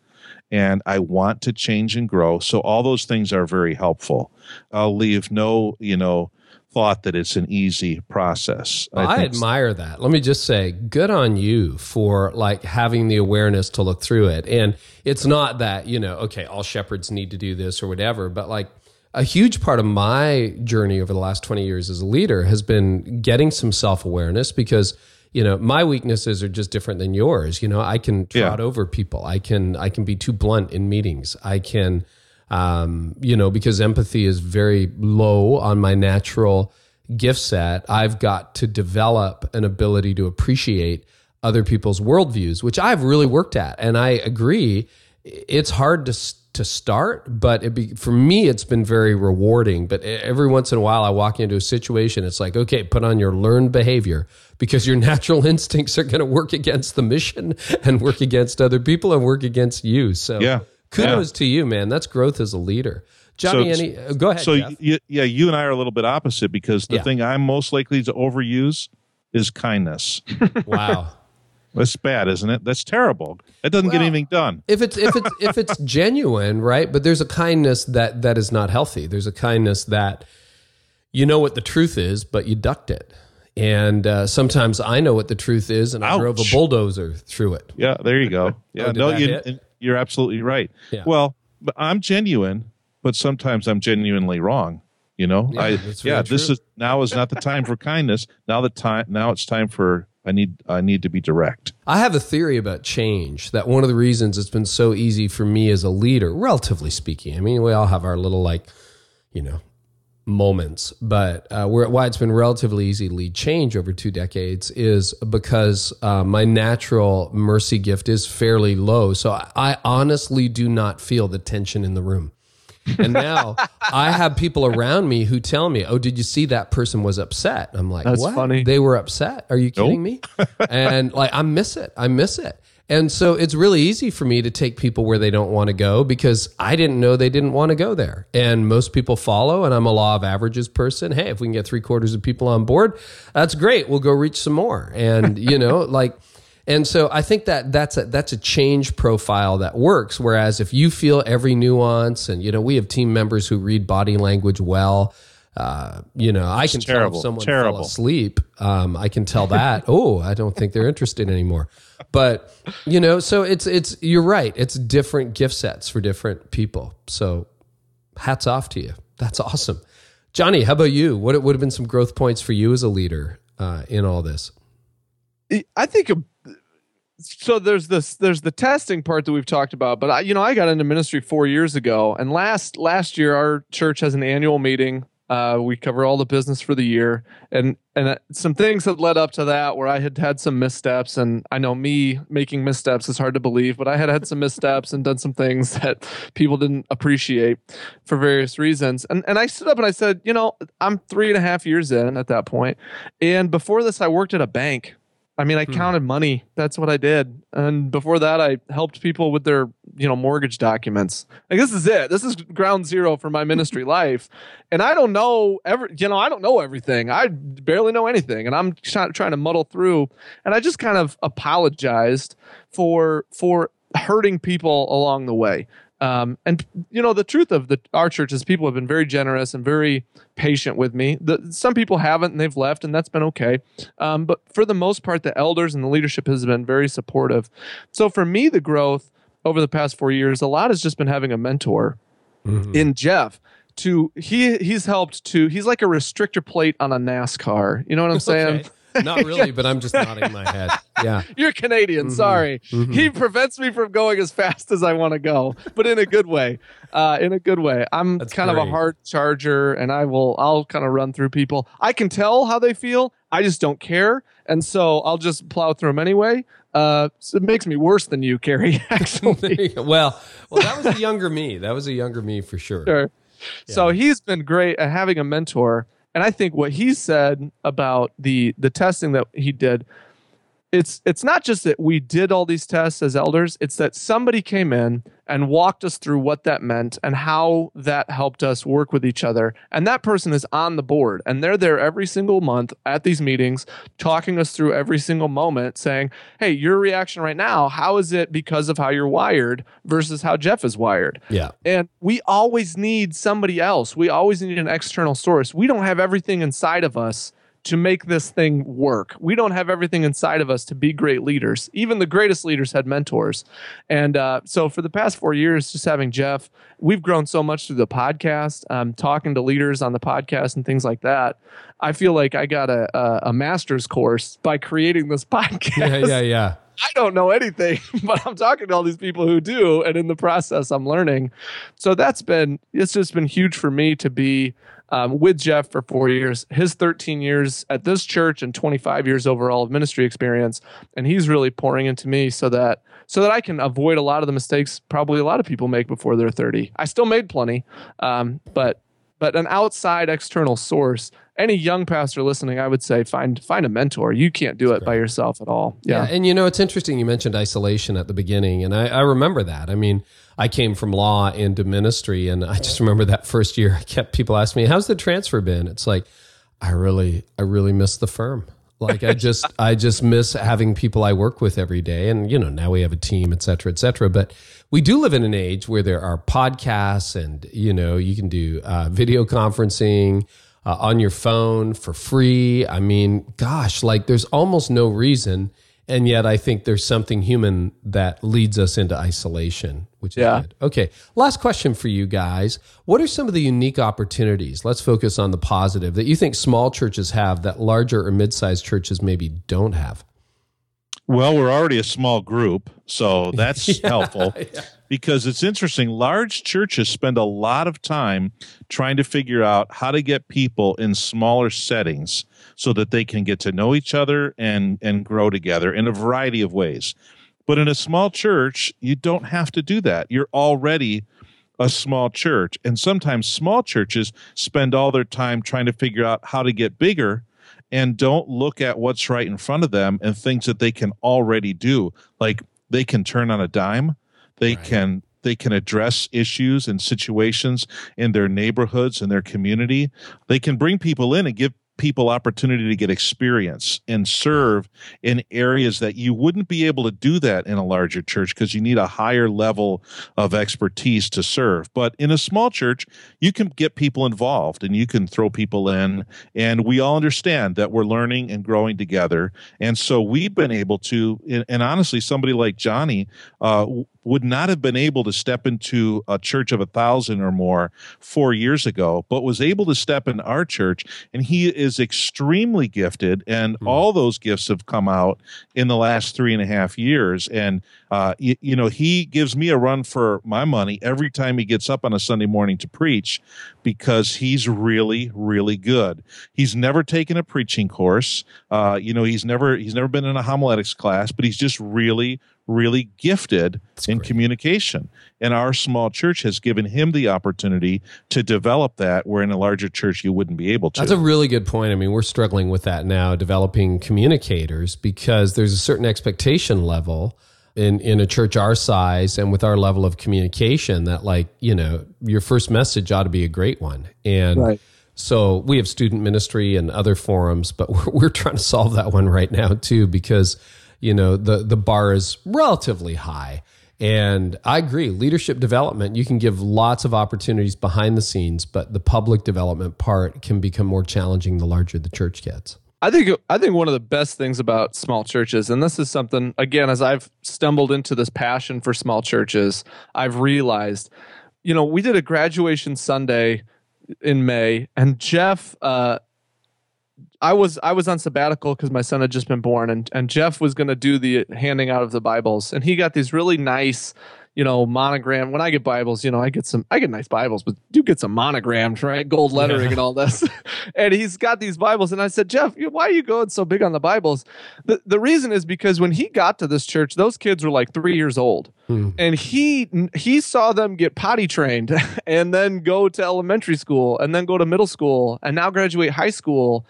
and I want to change and grow. So all those things are very helpful. I'll leave no, you know, thought that it's an easy process. Well, I, think- admire that. Let me just say, good on you for like having the awareness to look through it. And it's not that, you know, okay, all shepherds need to do this or whatever, but like a huge part of my journey over the last 20 years as a leader has been getting some self-awareness because you know my weaknesses are just different than yours. You know i can trot Yeah. over people. I can i can be too blunt in meetings. I can um, you know because empathy is very low on my natural gift set i've got to develop an ability to appreciate other people's worldviews which i've really worked at. And i agree it's hard to to start, but it be, for me, it's been very rewarding. But every once in a while, I walk into a situation, it's like, okay, put on your learned behavior because your natural instincts are going to work against the mission and work against other people and work against you. So, Yeah. kudos to you, man. That's growth as a leader. Jonny, So- any? uh, Go ahead. so yeah, you and I are a little bit opposite because the Yeah. thing I'm most likely to overuse is kindness. wow. That's bad, isn't it? That's terrible. That doesn't get anything done. if it's if it's if it's genuine, right? But there's a kindness that that is not healthy. There's a kindness that you know what the truth is, but you ducked it. And uh, sometimes I know what the truth is, and I drove a bulldozer through it. Yeah, there you go. Yeah, Oh, no, you, you're absolutely right. Yeah. Well, I'm genuine, but sometimes I'm genuinely wrong. You know, Yeah, I yeah. This is now is not the time for kindness. Now the time now it's time for I need I need to be direct. I have a theory about change that one of the reasons it's been so easy for me as a leader, relatively speaking. I mean, we all have our little like, you know, moments, but uh, where, why it's been relatively easy to lead change over two decades is because uh, my natural mercy gift is fairly low. So I, I honestly do not feel the tension in the room. And now I have people around me who tell me, "Oh, did you see that person was upset?" I'm like, That's "What? funny. They were upset? Are you kidding me?" and like, I miss it. I miss it. And so it's really easy for me to take people where they don't want to go because I didn't know they didn't want to go there. And most people follow, and I'm a law of averages person. Hey, if we can get three quarters of people on board, that's great. We'll go reach some more. And, you know, like, and so I think that that's a, that's a change profile that works. Whereas if you feel every nuance, and you know, we have team members who read body language well. Uh, you know, I can tell terrible, if someone terrible. fell asleep. Um, I can tell that. oh, I don't think they're interested anymore. But you know, so it's it's you're right. It's different gift sets for different people. So hats off to you. That's awesome, Jonny. How about you? What would have been some growth points for you as a leader uh, in all this? I think a, so. There's this. There's the testing part that we've talked about, but I, you know, I got into ministry four years ago, and last last year our church has an annual meeting. Uh, we cover all the business for the year, and and uh, some things had led up to that where I had had some missteps, and I know me making missteps is hard to believe, but I had had some missteps and done some things that people didn't appreciate for various reasons, and and I stood up and I said, you know, I'm three and a half years in at that point, and before this I worked at a bank. I mean, I hmm. counted money. That's what I did. And before that, I helped people with their, you know, mortgage documents. Like this is it. This is ground zero for my ministry life. And I don't know every, you know, I don't know everything. I barely know anything, and I'm try- trying to muddle through. And I just kind of apologized for for hurting people along the way. Um, and you know, the truth of the our church is people have been very generous and very patient with me. The, some people haven't, and they've left, and that's been okay. Um, but for the most part, the elders and the leadership has been very supportive. So for me, the growth over the past four years, a lot has just been having a mentor in Jeff. To he he's helped to he's like a restrictor plate on a NASCAR. You know what I'm saying? Okay. Not really, but I'm just nodding my head. Yeah. You're Canadian. Sorry. He prevents me from going as fast as I want to go, but in a good way. Uh, in a good way. I'm That's kind of a hard charger, and I will. I'll kind of run through people. I can tell how they feel. I just don't care, and so I'll just plow through them anyway. Uh, so it makes me worse than you, Carey. Actually, There you go. well, well, that was a younger me. That was a younger me for sure. Sure. So he's been great at having a mentor, and I think what he said about the the testing that he did, it's it's not just that we did all these tests as elders it's that somebody came in and walked us through what that meant and how that helped us work with each other. And that person is on the board and they're there every single month at these meetings talking us through every single moment saying hey your reaction right now how is it because of how you're wired versus how jeff is wired? Yeah. and we always need somebody else. We always need an external source. We don't have everything inside of us to make this thing work. We don't have everything inside of us to be great leaders. Even the greatest leaders had mentors. And uh, so for the past four years, just having Jeff, we've grown so much through the podcast, um, talking to leaders on the podcast and things like that. I feel like I got a, a, a master's course by creating this podcast. Yeah, yeah, yeah. I don't know anything, but I'm talking to all these people who do, and in the process, I'm learning. So that's been it's just been huge for me to be um, with Jeff for four years, his 13 years at this church, and 25 years overall of ministry experience, and he's really pouring into me so that so that I can avoid a lot of the mistakes probably a lot of people make before they're 30. I still made plenty, um, but but an outside external source any young pastor listening i would say find find a mentor you can't do it by yourself at all Yeah. yeah And you know, it's interesting. You mentioned isolation at the beginning, and I, I remember that. I mean, I came from law into ministry, and I just remember that first year. I kept people asking me, "How's the transfer been?" It's like, I really, I really miss the firm. Like I just, I just miss having people I work with every day, and you know, now we have a team, et cetera, et cetera. But we do live in an age where there are podcasts, and you know, you can do uh, video conferencing uh, on your phone for free. I mean, gosh, like there's almost no reason. And yet, I think there's something human that leads us into isolation, which is Yeah. good. Okay, last question for you guys. What are some of the unique opportunities? Let's focus on the positive that you think small churches have that larger or mid sized churches maybe don't have. Well, we're already a small group, so that's helpful because it's interesting. Large churches spend a lot of time trying to figure out how to get people in smaller settings so that they can get to know each other and and grow together in a variety of ways. But in a small church, you don't have to do that. You're already a small church, and sometimes small churches spend all their time trying to figure out how to get bigger and don't look at what's right in front of them and things that they can already do like they can turn on a dime they can they can address issues and situations in their neighborhoods and their community. They can bring people in and give people opportunity to get experience and serve in areas that you wouldn't be able to do that in a larger church because you need a higher level of expertise to serve. But in a small church you can get people involved and you can throw people in. And we all understand that we're learning and growing together. And so we've been able to and, and honestly somebody like jonny uh, would not have been able to step into a church of a thousand or more four years ago, but was able to step in our church. And he is extremely gifted, and all those gifts have come out in the last three and a half years. And uh, you, you know, he gives me a run for my money every time he gets up on a Sunday morning to preach because he's really, really good. He's never taken a preaching course. Uh, you know, he's never he's never been in a homiletics class, but he's just really, really gifted in communication. And our small church has given him the opportunity to develop that, where in a larger church you wouldn't be able to. That's a really good point. I mean, we're struggling with that now, developing communicators because there's a certain expectation level in in a church our size and with our level of communication that like, you know, your first message ought to be a great one. And Right. so we have student ministry and other forums, but we're, we're trying to solve that one right now too because, you know, the the bar is relatively high. And I agree, leadership development, you can give lots of opportunities behind the scenes, but the public development part can become more challenging the larger the church gets. I think I think one of the best things about small churches, and this is something again, as I've stumbled into this passion for small churches, I've realized, you know, we did a graduation Sunday in May, and Jeff, uh, I was I was on sabbatical because my son had just been born, and and Jeff was going to do the handing out of the Bibles, and he got these really nice. You know, monogram. When I get Bibles, you know, I get some, I get nice Bibles, but do get some monograms, right? Gold lettering and all this. and he's got these Bibles. And I said, Jeff, why are you going so big on the Bibles? The, the reason is because when he got to this church, those kids were like three years old. Hmm. And he he saw them get potty trained and then go to elementary school and then go to middle school and now graduate high school.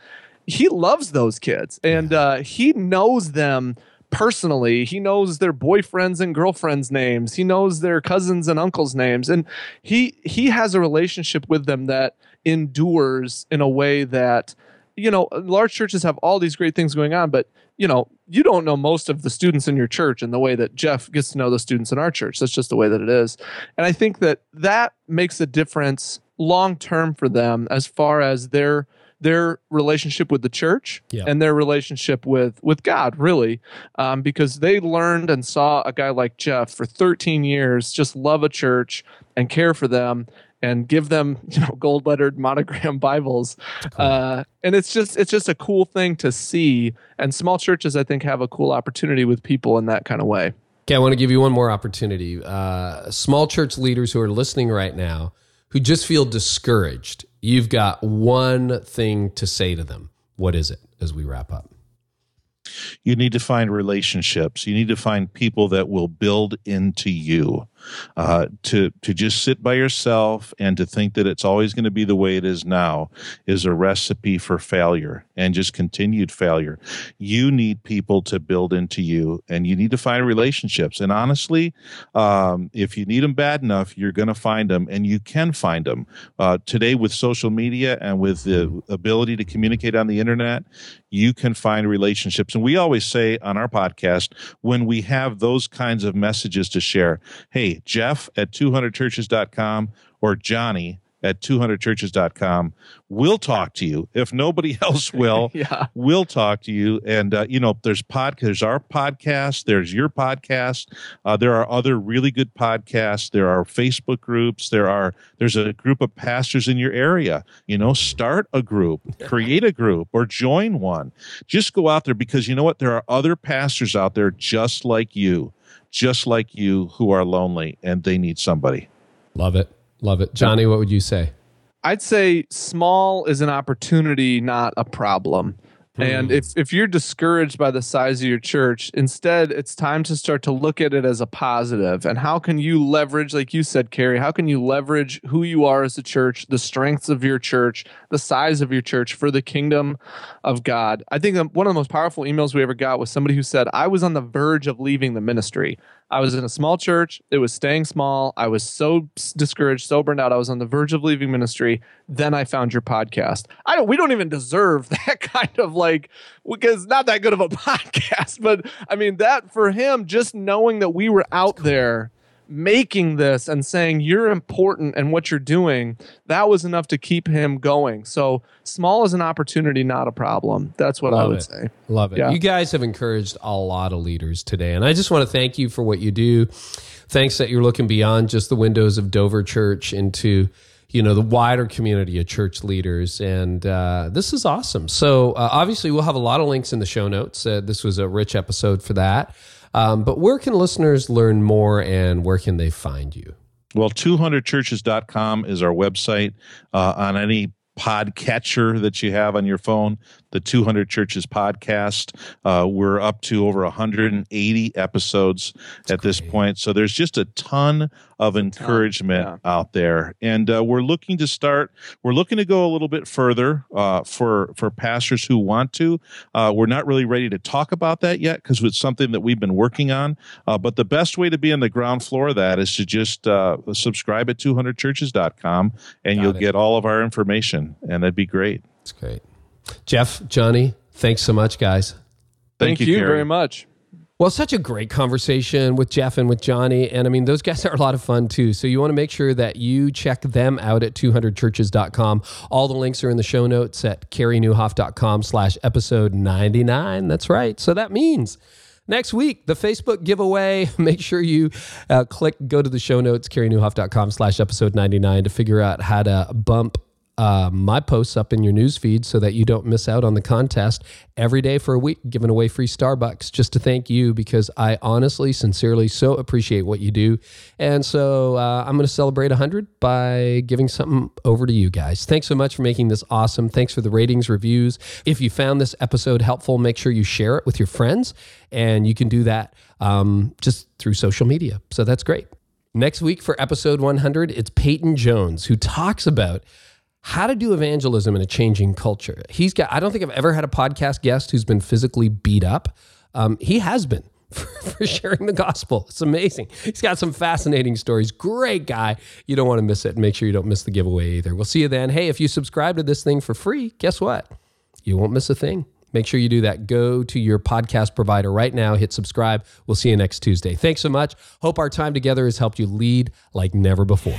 He loves those kids and uh, he knows them personally. He knows their boyfriends and girlfriends' names. He knows their cousins and uncles' names, and he he has a relationship with them that endures in a way that you know large churches have all these great things going on, but you know you don't know most of the students in your church in the way that Jeff gets to know the students in our church. That's just the way that it is, and I think that that makes a difference long term for them as far as their their relationship with the church Yeah. and their relationship with with God, really, um, because they learned and saw a guy like Jeff for 13 years just love a church and care for them and give them you know gold lettered monogram Bibles, uh, and it's just it's just a cool thing to see. And small churches, I think, have a cool opportunity with people in that kind of way. Okay, I want to give you one more opportunity. Uh, small church leaders who are listening right now who just feel discouraged, you've got one thing to say to them. What is it as we wrap up? You need to find relationships. You need to find people that will build into you. Uh, to to just sit by yourself and to think that it's always going to be the way it is now is a recipe for failure and just continued failure. You need people to build into you, and you need to find relationships. And honestly, um, if you need them bad enough, you're going to find them, and you can find them uh, today with social media and with the ability to communicate on the internet. You can find relationships, and we always say on our podcast when we have those kinds of messages to share, hey. Jeff at 200churches.com or Jonny at 200churches.com. We'll talk to you. If nobody else will, Yeah. we'll talk to you. And, uh, you know, there's pod, there's our podcast, there's your podcast. Uh, there are other really good podcasts. There are Facebook groups. There are, there's a group of pastors in your area. You know, start a group, create a group or join one. Just go out there because you know what? There are other pastors out there just like you just like you who are lonely and they need somebody. Love it. Love it. Jonny, what would you say? I'd say small is an opportunity, not a problem. And hmm. if, if you're discouraged by the size of your church, instead, it's time to start to look at it as a positive. And how can you leverage, like you said, Carey, how can you leverage who you are as a church, the strengths of your church, the size of your church for the kingdom of God? I think um, one of the most powerful emails we ever got was somebody who said, I was on the verge of leaving the ministry. I was in a small church. It was staying small. I was so discouraged, so burned out. I was on the verge of leaving ministry. Then I found your podcast. I don't. We don't even deserve that kind of like because not that good of a podcast. But I mean that for him, just knowing that we were out there making this and saying you're important and what you're doing, that was enough to keep him going. So small is an opportunity, not a problem. That's what I would it. say. Love it. Yeah. You guys have encouraged a lot of leaders today. And I just want to thank you for what you do. Thanks that you're looking beyond just the windows of Dover Church into you know the wider community of church leaders and uh, this is awesome so uh, obviously we'll have a lot of links in the show notes uh, this was a rich episode for that um, but where can listeners learn more and where can they find you? Well, 200churches.com is our website uh, on any podcatcher that you have on your phone the 200 churches podcast. Uh, we're up to over 180 episodes at this point. So there's just a ton of encouragement yeah. out there. And uh, we're looking to start we're looking to go a little bit further uh, for for pastors who want to. Uh, we're not really ready to talk about that yet because it's something that we've been working on. Uh, but the best way to be on the ground floor of that is to just uh, subscribe at 200churches.com and Got you'll it. get all of our information and that'd be great. That's great jeff jonny thanks so much guys Thank, you, you, very much. Well, such a great conversation with Jeff and with Jonny. And I mean, those guys are a lot of fun too. So you want to make sure that you check them out at 200churches.com. All the links are in the show notes at careynieuwhof.com slash episode 99. That's right. So that means next week, the Facebook giveaway. Make sure you uh, click, go to the show notes, careynieuwhof.com slash episode 99 to figure out how to bump uh, my posts up in your news feed so that you don't miss out on the contest every day for a week, giving away free Starbucks just to thank you because I honestly, sincerely so appreciate what you do. And so uh, I'm going to celebrate 100 by giving something over to you guys. Thanks so much for making this awesome. Thanks for the ratings, reviews. If you found this episode helpful, make sure you share it with your friends. And you can do that um, just through social media. So that's great. Next week for episode 100, it's Peyton Jones who talks about how to do evangelism in a changing culture. He's got, I don't think I've ever had a podcast guest who's been physically beat up. Um, he has been for, sharing the gospel. It's amazing. He's got some fascinating stories. Great guy. You don't want to miss it. Make sure you don't miss the giveaway either. We'll see you then. Hey, if you subscribe to this thing for free, guess what? You won't miss a thing. Make sure you do that. Go to your podcast provider right now, hit subscribe. We'll see you next Tuesday. Thanks so much. Hope our time together has helped you lead like never before.